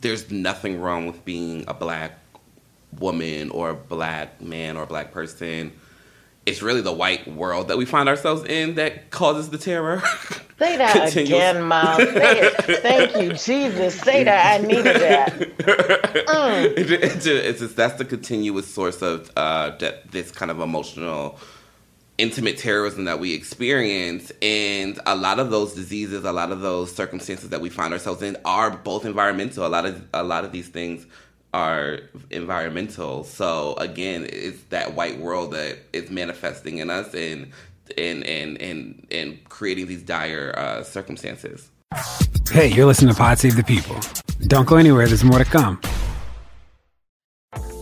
there's nothing wrong with being a black woman or a black man or a black person it's really the white world that we find ourselves in that causes the terror. [laughs] Say that again, Mom. Say it. Thank you, Jesus. Say that. I needed that. [laughs] Mm. It, it, it's just, that's the continuous source of uh, that, this kind of emotional, intimate terrorism that we experience, and a lot of those diseases, a lot of those circumstances that we find ourselves in are both environmental. A lot of a lot of these things are environmental. So again, it's that white world that is manifesting in us and and and and and creating these dire uh, circumstances. Hey, you're listening to Pod Save the People. Don't go anywhere. There's more to come.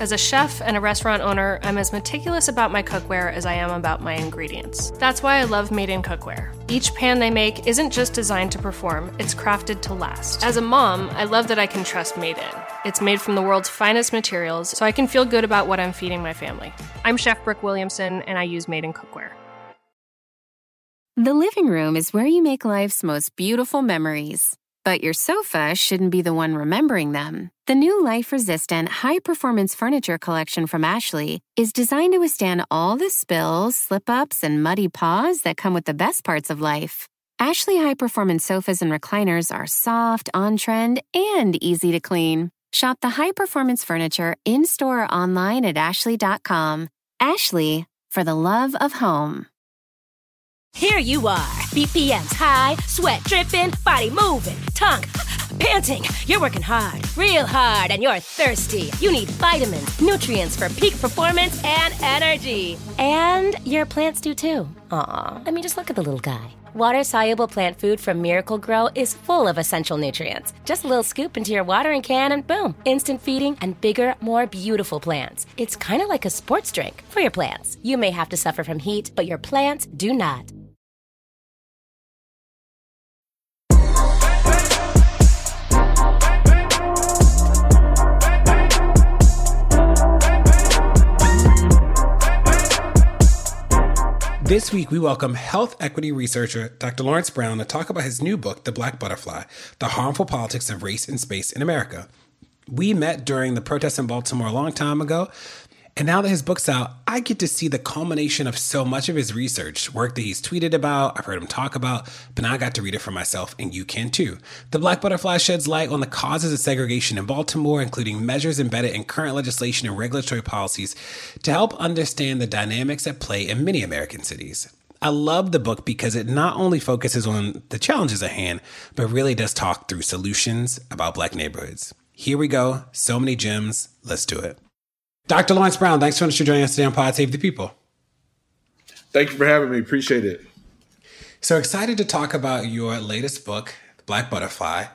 As a chef and a restaurant owner, I'm as meticulous about my cookware as I am about my ingredients. That's why I love Made in Cookware. Each pan they make isn't just designed to perform, it's crafted to last. As a mom, I love that I can trust Made in. It's made from the world's finest materials, so I can feel good about what I'm feeding my family. I'm Chef Brooke Williamson, and I use Made in Cookware. The living room is where you make life's most beautiful memories. But your sofa shouldn't be the one remembering them. The new life resistant, high performance furniture collection from Ashley is designed to withstand all the spills, slip ups, and muddy paws that come with the best parts of life. Ashley high performance sofas and recliners are soft, on trend, and easy to clean. Shop the high performance furniture in store or online at ashley.com. Ashley, for the love of home. Here you are, BPMs high, sweat dripping, body moving, tongue [laughs] panting. You're working hard, real hard, and you're thirsty. You need vitamins, nutrients for peak performance and energy. And your plants do too. Aw, I mean, just look at the little guy. Water soluble plant food from Miracle-Gro is full of essential nutrients. Just a little scoop into your watering can, and boom, instant feeding and bigger, more beautiful plants. It's kind of like a sports drink for your plants. You may have to suffer from heat, but your plants do not. This week, we welcome health equity researcher Dr. Lawrence Brown to talk about his new book, The Black Butterfly The Harmful Politics of Race and Space in America. We met during the protests in Baltimore a long time ago, and now that his book's out, I get to see the culmination of so much of his research, work that he's tweeted about, I've heard him talk about, but now I got to read it for myself, and you can too. The Black Butterfly sheds light on the causes of segregation in Baltimore, including measures embedded in current legislation and regulatory policies to help understand the dynamics at play in many American cities. I love the book because it not only focuses on the challenges at hand, but really does talk through solutions about Black neighborhoods. Here we go. So many gems. Let's do it. Dr. Lawrence Brown, thanks so much for joining us today on Pod Save the People. Thank you for having me. Appreciate it. So excited to talk about your latest book, Black Butterfly.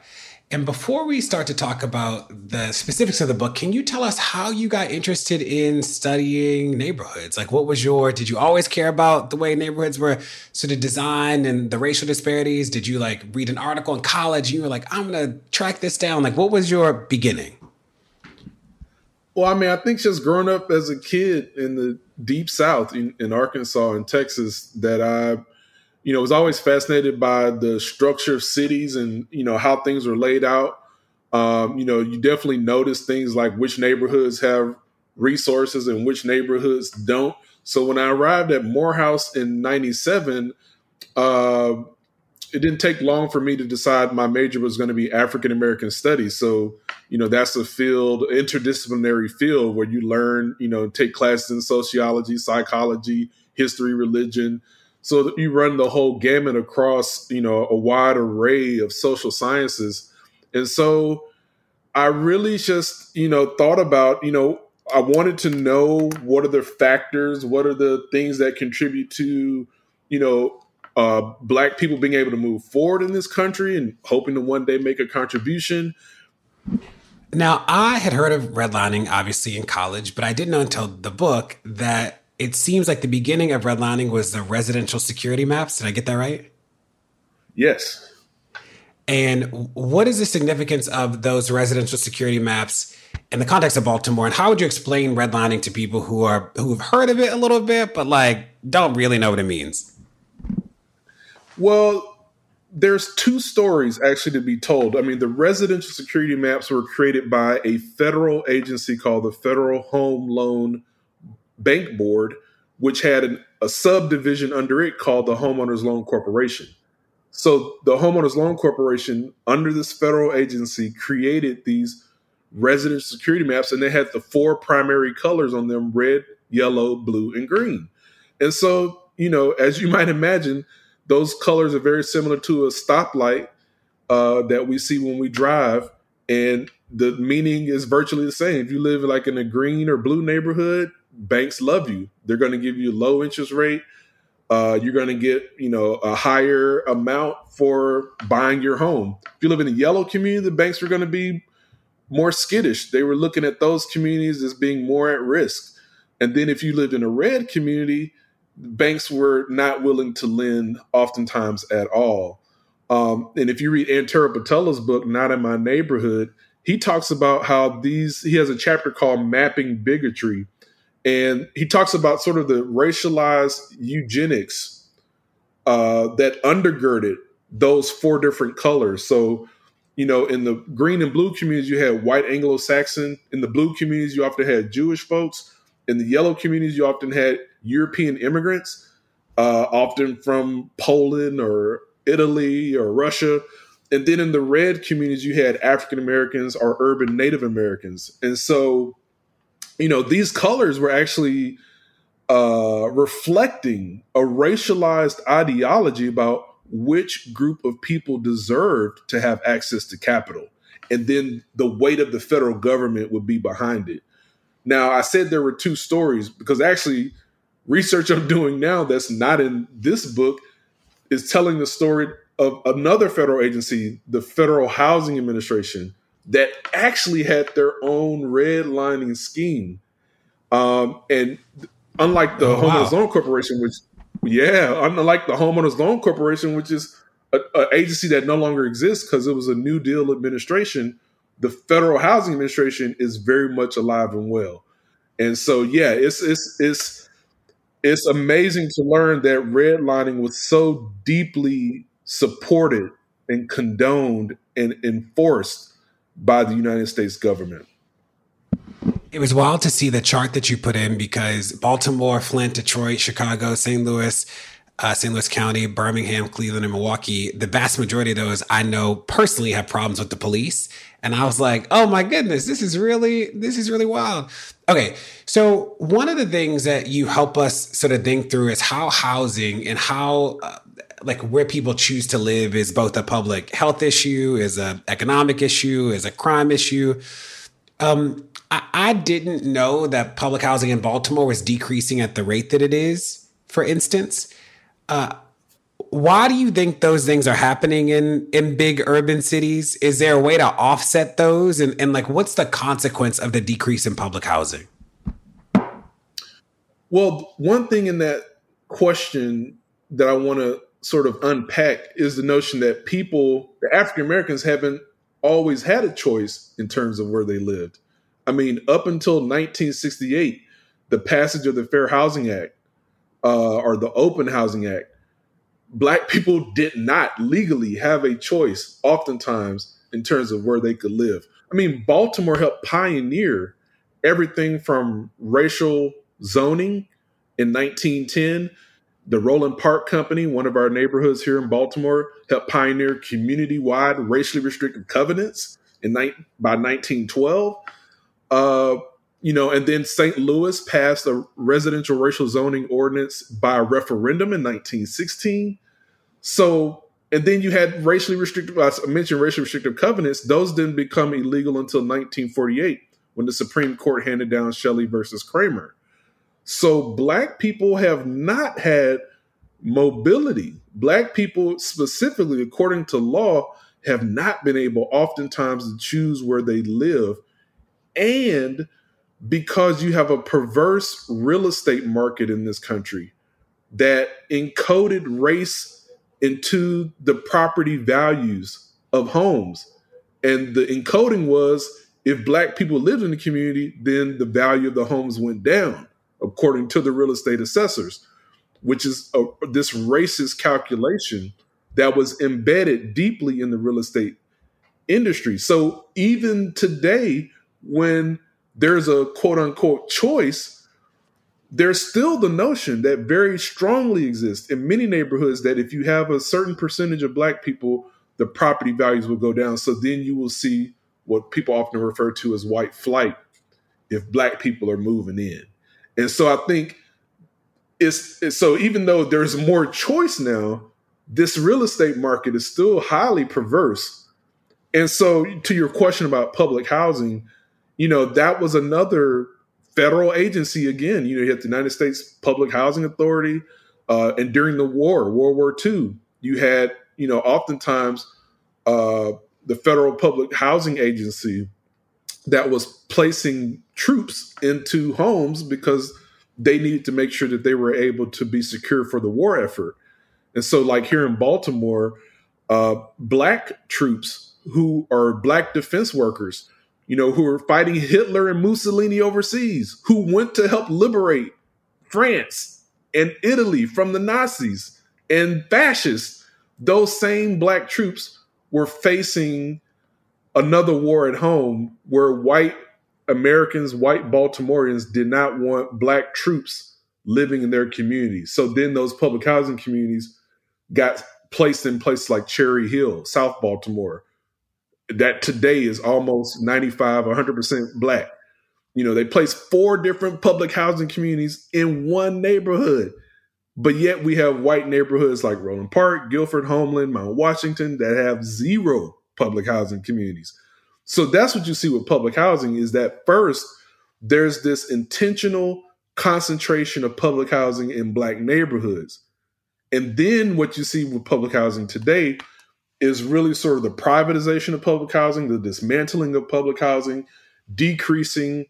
And before we start to talk about the specifics of the book, can you tell us how you got interested in studying neighborhoods? Like, what was your, did you always care about the way neighborhoods were sort of designed and the racial disparities? Did you like read an article in college and you were like, I'm going to track this down? Like, what was your beginning? Well, I mean, I think just growing up as a kid in the deep South in, in, Arkansas and Texas, that I, you know, was always fascinated by the structure of cities and you know how things are laid out. Um, you know, you definitely notice things like which neighborhoods have resources and which neighborhoods don't. So when I arrived at Morehouse in '97, uh, it didn't take long for me to decide my major was going to be African American studies. So, you know, that's a field, interdisciplinary field where you learn, you know, take classes in sociology, psychology, history, religion. So that you run the whole gamut across, you know, a wide array of social sciences. And so I really just, you know, thought about, you know, I wanted to know what are the factors, what are the things that contribute to, you know, uh, black people being able to move forward in this country and hoping to one day make a contribution. Now, I had heard of redlining, obviously, in college, but I didn't know until the book that it seems like the beginning of redlining was the residential security maps. Did I get that right? Yes. And what is the significance of those residential security maps in the context of Baltimore? And how would you explain redlining to people who are who've heard of it a little bit, but like don't really know what it means? Well, there's two stories actually to be told. I mean, the residential security maps were created by a federal agency called the Federal Home Loan Bank Board, which had an, a subdivision under it called the Homeowners Loan Corporation. So the Homeowners Loan Corporation, under this federal agency, created these residential security maps, and they had the four primary colors on them red, yellow, blue, and green. And so, you know, as you might imagine, those colors are very similar to a stoplight uh, that we see when we drive, and the meaning is virtually the same. If you live like in a green or blue neighborhood, banks love you. They're going to give you a low interest rate. Uh, you're going to get you know a higher amount for buying your home. If you live in a yellow community, the banks are going to be more skittish. They were looking at those communities as being more at risk. And then if you lived in a red community, banks were not willing to lend oftentimes at all. Um, and if you read Antero Pietila's book, Not in My Neighborhood, he talks about how these, he has a chapter called Mapping Bigotry. And he talks about sort of the racialized eugenics uh, that undergirded those four different colors. So, you know, in the green and blue communities, you had white Anglo Saxon. In the blue communities, you often had Jewish folks. In the yellow communities, you often had European immigrants, uh, often from Poland or Italy or Russia. And then in the red communities, you had African Americans or urban Native Americans. And so, you know, these colors were actually uh, reflecting a racialized ideology about which group of people deserved to have access to capital. And then the weight of the federal government would be behind it. Now, I said there were two stories because actually, research I'm doing now that's not in this book is telling the story of another federal agency, the Federal Housing Administration, that actually had their own redlining scheme. Um, and unlike the oh, Homeowners wow. Loan Corporation, which, yeah, unlike the Homeowners Loan Corporation, which is an agency that no longer exists because it was a New Deal administration, the Federal Housing Administration is very much alive and well. And so, yeah, it's it's it's it's amazing to learn that redlining was so deeply supported and condoned and enforced by the United States government. It was wild to see the chart that you put in because Baltimore, Flint, Detroit, Chicago, St. Louis, uh, St. Louis County, Birmingham, Cleveland, and Milwaukee, the vast majority of those I know personally have problems with the police. And I was like, oh my goodness, this is really, this is really wild. Okay. So one of the things that you help us sort of think through is how housing and how, uh, like where people choose to live is both a public health issue, is a economic issue, is a crime issue. Um, I, I didn't know that public housing in Baltimore was decreasing at the rate that it is, for instance. Uh, why do you think those things are happening in in big urban cities? Is there a way to offset those? And, and like what's the consequence of the decrease in public housing? Well, one thing in that question that I want to sort of unpack is the notion that people, the African Americans, haven't always had a choice in terms of where they lived. I mean, up until 1968, the passage of the Fair Housing Act uh, or the Open Housing Act, black people did not legally have a choice, oftentimes, in terms of where they could live. I mean, Baltimore helped pioneer everything from racial zoning in 1910 the Roland Park Company, one of our neighborhoods here in Baltimore, helped pioneer community-wide racially restricted covenants in ni- by 1912. Uh, you know, and then St. Louis passed a residential racial zoning ordinance by referendum in 1916. So, and then you had racially restricted. I mentioned racially restrictive covenants; those didn't become illegal until 1948 when the Supreme Court handed down Shelley versus Kraemer. So black people have not had mobility. Black people, specifically according to law, have not been able oftentimes to choose where they live. And because you have a perverse real estate market in this country that encoded race into the property values of homes. And the encoding was if black people lived in the community, then the value of the homes went down according to the real estate assessors, which is a, this racist calculation that was embedded deeply in the real estate industry. So even today, when there's a quote unquote choice, there's still the notion that very strongly exists in many neighborhoods that if you have a certain percentage of black people, the property values will go down. So then you will see what people often refer to as white flight if black people are moving in. And so I think it's, it's so even though there's more choice now, this real estate market is still highly perverse. And so to your question about public housing, you know, that was another federal agency again. You know, you had the United States Public Housing Authority. Uh, and during the war, World War II, you had, you know, oftentimes uh, the Federal Public Housing Agency that was placing troops into homes because they needed to make sure that they were able to be secure for the war effort. And so, like here in Baltimore, uh, black troops who are black defense workers, you know, who were fighting Hitler and Mussolini overseas, who went to help liberate France and Italy from the Nazis and fascists, those same black troops were facing another war at home where white Americans, white Baltimoreans did not want black troops living in their communities. So then those public housing communities got placed in places like Cherry Hill, South Baltimore, that today is almost 95, 100% black. You know, they place four different public housing communities in one neighborhood. But yet we have white neighborhoods like Roland Park, Guilford, Homeland, Mount Washington that have zero public housing communities. So that's what you see with public housing is that first there's this intentional concentration of public housing in black neighborhoods. And then what you see with public housing today is really sort of the privatization of public housing, the dismantling of public housing, decreasing.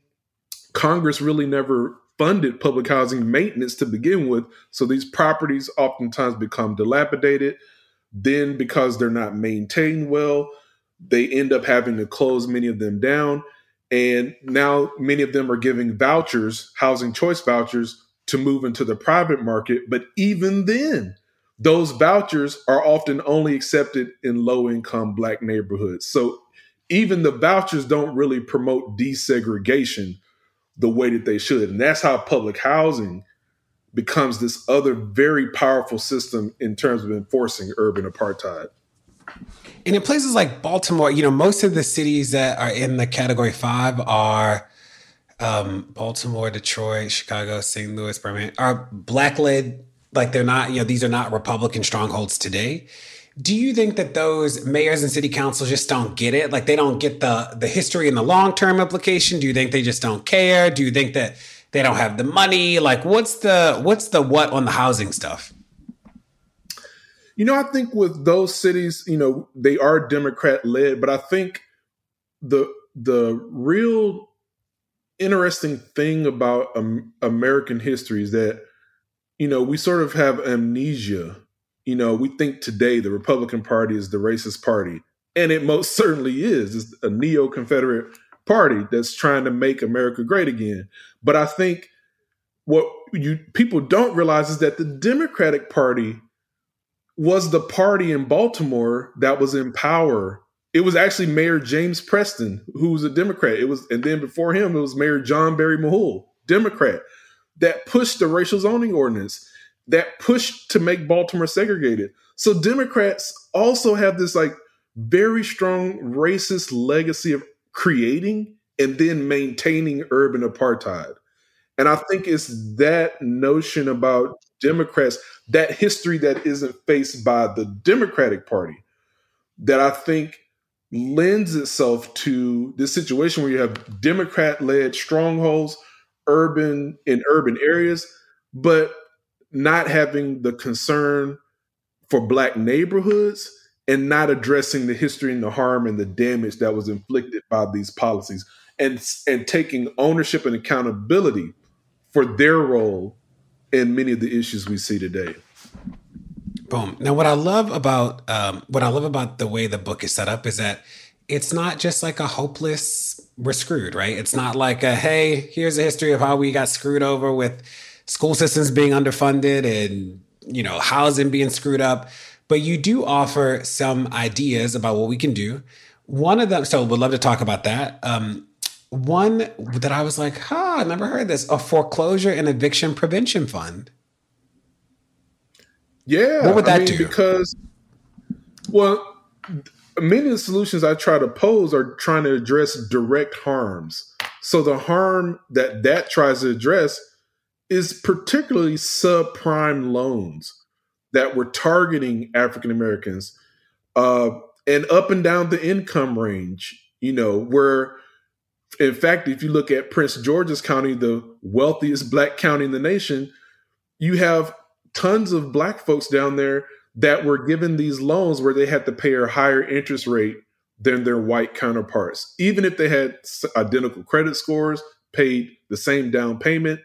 Congress really never funded public housing maintenance to begin with. So these properties oftentimes become dilapidated. Then, because they're not maintained well, they end up having to close many of them down. And now many of them are giving vouchers, housing choice vouchers, to move into the private market. But even then, those vouchers are often only accepted in low income black neighborhoods. So even the vouchers don't really promote desegregation the way that they should. And that's how public housing becomes this other very powerful system in terms of enforcing urban apartheid. And in places like Baltimore, you know, most of the cities that are in the category five are um, Baltimore, Detroit, Chicago, St. Louis, Birmingham, are black led. Like they're not, you know, these are not Republican strongholds today. Do you think that those mayors and city councils just don't get it? Like they don't get the the history and the long term implication? Do you think they just don't care? Do you think that they don't have the money? Like what's the what's the what on the housing stuff? You know, I think with those cities, you know, they are Democrat led, but I think the the real interesting thing about um, American history is that you know we sort of have amnesia. You know, we think today the Republican Party is the racist party, and it most [laughs] certainly is. It's a neo Confederate party that's trying to make America great again. But I think what you people don't realize is that the Democratic Party was the party in Baltimore that was in power. It was actually Mayor James Preston, who was a Democrat. It was, and then before him, it was Mayor John Barry Mahool, Democrat, that pushed the racial zoning ordinance, that pushed to make Baltimore segregated. So Democrats also have this like very strong racist legacy of creating and then maintaining urban apartheid. And I think it's that notion about Democrats, that history that isn't faced by the Democratic Party, that I think lends itself to this situation where you have Democrat led strongholds, urban in urban areas, but not having the concern for black neighborhoods and not addressing the history and the harm and the damage that was inflicted by these policies and and taking ownership and accountability for their role in many of the issues we see today. Boom. Now, what I love about um, what I love about the way the book is set up is that it's not just like a hopeless we're screwed, right? It's not like a hey, here's a history of how we got screwed over with school systems being underfunded and you know housing being screwed up. But you do offer some ideas about what we can do. One of them, so would love to talk about that. Um, one that I was like, huh, I never heard this a foreclosure and eviction prevention fund. Yeah. What would that I mean, do? Because, well, many of the solutions I try to pose are trying to address direct harms. So the harm that that tries to address is particularly subprime loans that were targeting African Americans uh, and up and down the income range, you know, where in fact, if you look at Prince George's County, the wealthiest black county in the nation, you have tons of black folks down there that were given these loans where they had to pay a higher interest rate than their white counterparts. Even if they had identical credit scores, paid the same down payment,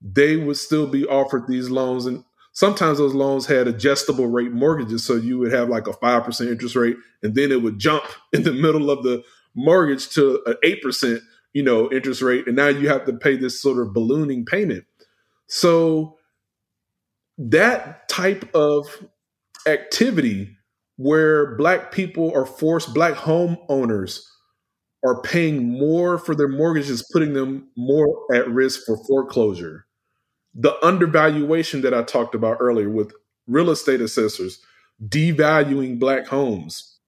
they would still be offered these loans. And sometimes those loans had adjustable rate mortgages. So you would have like a 5% interest rate, and then it would jump [laughs] in the middle of the mortgage to an eight percent, you know, interest rate, and now you have to pay this sort of ballooning payment. So that type of activity where black people are forced, black homeowners are paying more for their mortgages, putting them more at risk for foreclosure. The undervaluation that I talked about earlier with real estate assessors devaluing black homes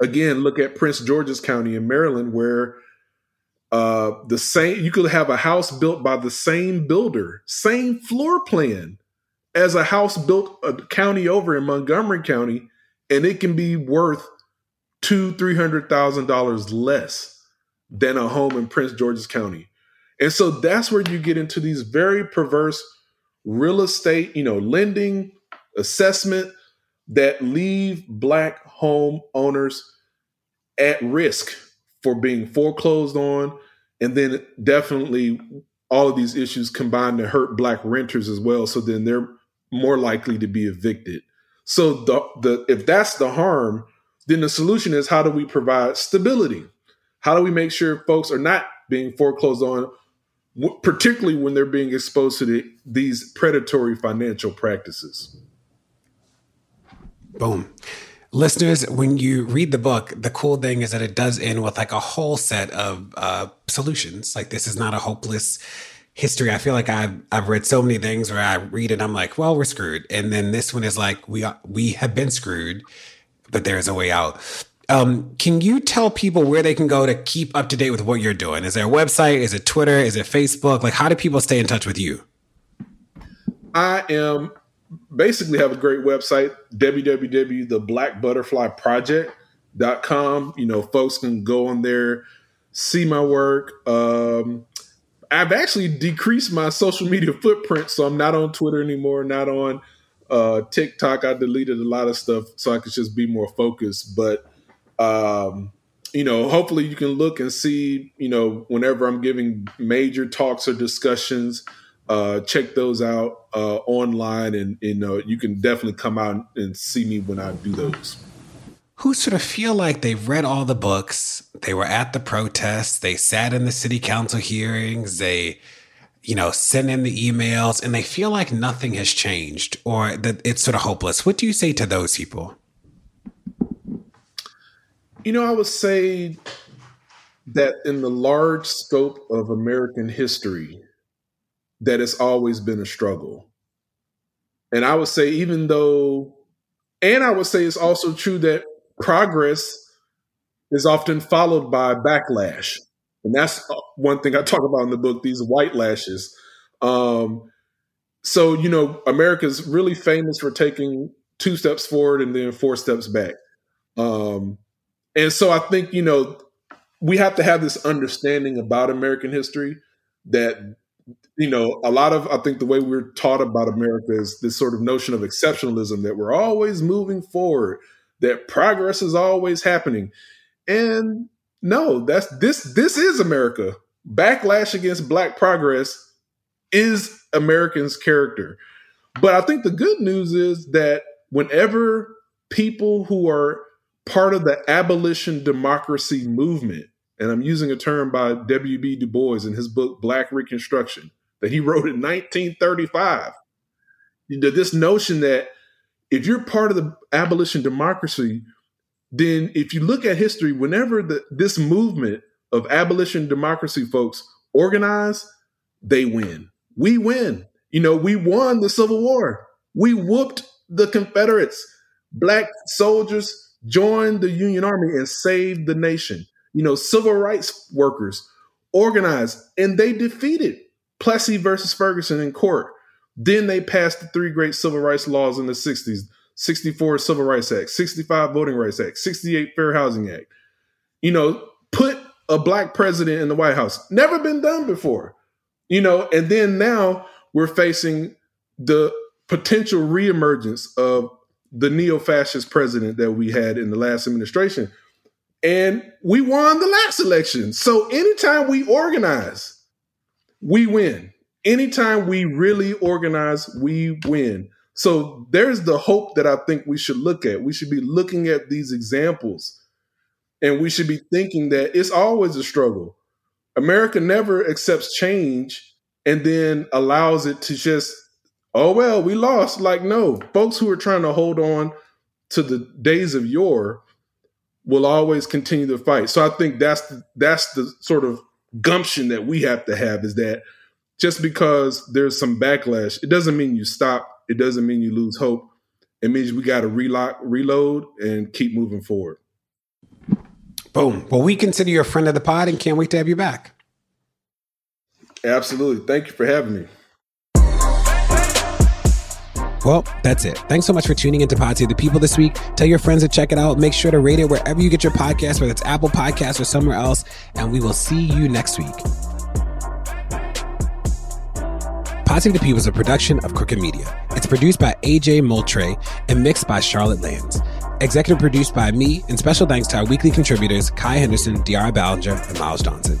again, look at Prince George's County in Maryland, where uh, the same you could have a house built by the same builder, same floor plan as a house built a county over in Montgomery County, and it can be worth two, three hundred thousand dollars less than a home in Prince George's County. And so that's where you get into these very perverse real estate, you know, lending, assessment, that leave black home owners at risk for being foreclosed on and then definitely all of these issues combine to hurt black renters as well so then they're more likely to be evicted so the the if that's the harm then the solution is how do we provide stability how do we make sure folks are not being foreclosed on particularly when they're being exposed to the, these predatory financial practices. Boom. Listeners, when you read the book, the cool thing is that it does end with like a whole set of uh, solutions. Like this is not a hopeless history. I feel like I've I've read so many things where I read it, I'm like, well, we're screwed, and then this one is like, we are, we have been screwed, but there's a way out. Um, can you tell people where they can go to keep up to date with what you're doing? Is there a website? Is it Twitter? Is it Facebook? Like, how do people stay in touch with you? I am basically have a great website, www.theblackbutterflyproject.com. You know, folks can go on there, see my work. Um, I've actually decreased my social media footprint, so I'm not on Twitter anymore, not on uh, TikTok. I deleted a lot of stuff so I could just be more focused. But um, you know, hopefully you can look and see, you know, whenever I'm giving major talks or discussions, uh, check those out uh, online, and you know, you can definitely come out and see me when I do those. Who sort of feel like they've read all the books, they were at the protests, they sat in the city council hearings, they, you know, sent in the emails, and they feel like nothing has changed or that it's sort of hopeless. What do you say to those people? You know, I would say that in the large scope of American history, that it's always been a struggle. And I would say, even though, and I would say it's also true that progress is often followed by backlash. And that's uh, one thing I talk about in the book, these white lashes. Um, so, you know, America's really famous for taking two steps forward and then four steps back. Um, and so I think, you know, we have to have this understanding about American history that, you know, a lot of, I think the way we're taught about America is this sort of notion of exceptionalism that we're always moving forward, that progress is always happening. And no, that's this, this is America. Backlash against Black progress is Americans' character. But I think the good news is that whenever people who are part of the abolition democracy movement. And I'm using a term by W.B. Du Bois in his book, Black Reconstruction, that he wrote in 1935. This notion that if you're part of the abolition democracy, then if you look at history, whenever the, this movement of abolition democracy folks organize, they win. We win. You know, we won the Civil War. We whooped the Confederates. Black soldiers joined the Union Army and saved the nation. You know, civil rights workers organized and they defeated Plessy versus Ferguson in court. Then they passed the three great civil rights laws in the 60s 64 Civil Rights Act, 65 Voting Rights Act, 68 Fair Housing Act. You know, put a black president in the White House. Never been done before. You know, and then now we're facing the potential reemergence of the neo fascist president that we had in the last administration. And we won the last election. So anytime we organize, we win. Anytime we really organize, we win. So there's the hope that I think we should look at. We should be looking at these examples and we should be thinking that it's always a struggle. America never accepts change and then allows it to just oh well, we lost. Like, no, folks who are trying to hold on to the days of yore will always continue to fight. So I think that's the, that's the sort of gumption that we have to have is that just because there's some backlash, it doesn't mean you stop. It doesn't mean you lose hope. It means we got to relock, reload, and keep moving forward. Boom. Well, we consider you a friend of the pod and can't wait to have you back. Absolutely. Thank you for having me. Well, that's it. Thanks so much for tuning into Pod Save the People this week. Tell your friends to check it out. Make sure to rate it wherever you get your podcast, whether it's Apple Podcasts or somewhere else. And we will see you next week. The People is a production of Crooked Media. It's produced by AJ Moultrie and mixed by Charlotte Landes. Executive produced by me, and special thanks to our weekly contributors, Kaya Henderson, De'Ara Balenger, and Myles Johnson.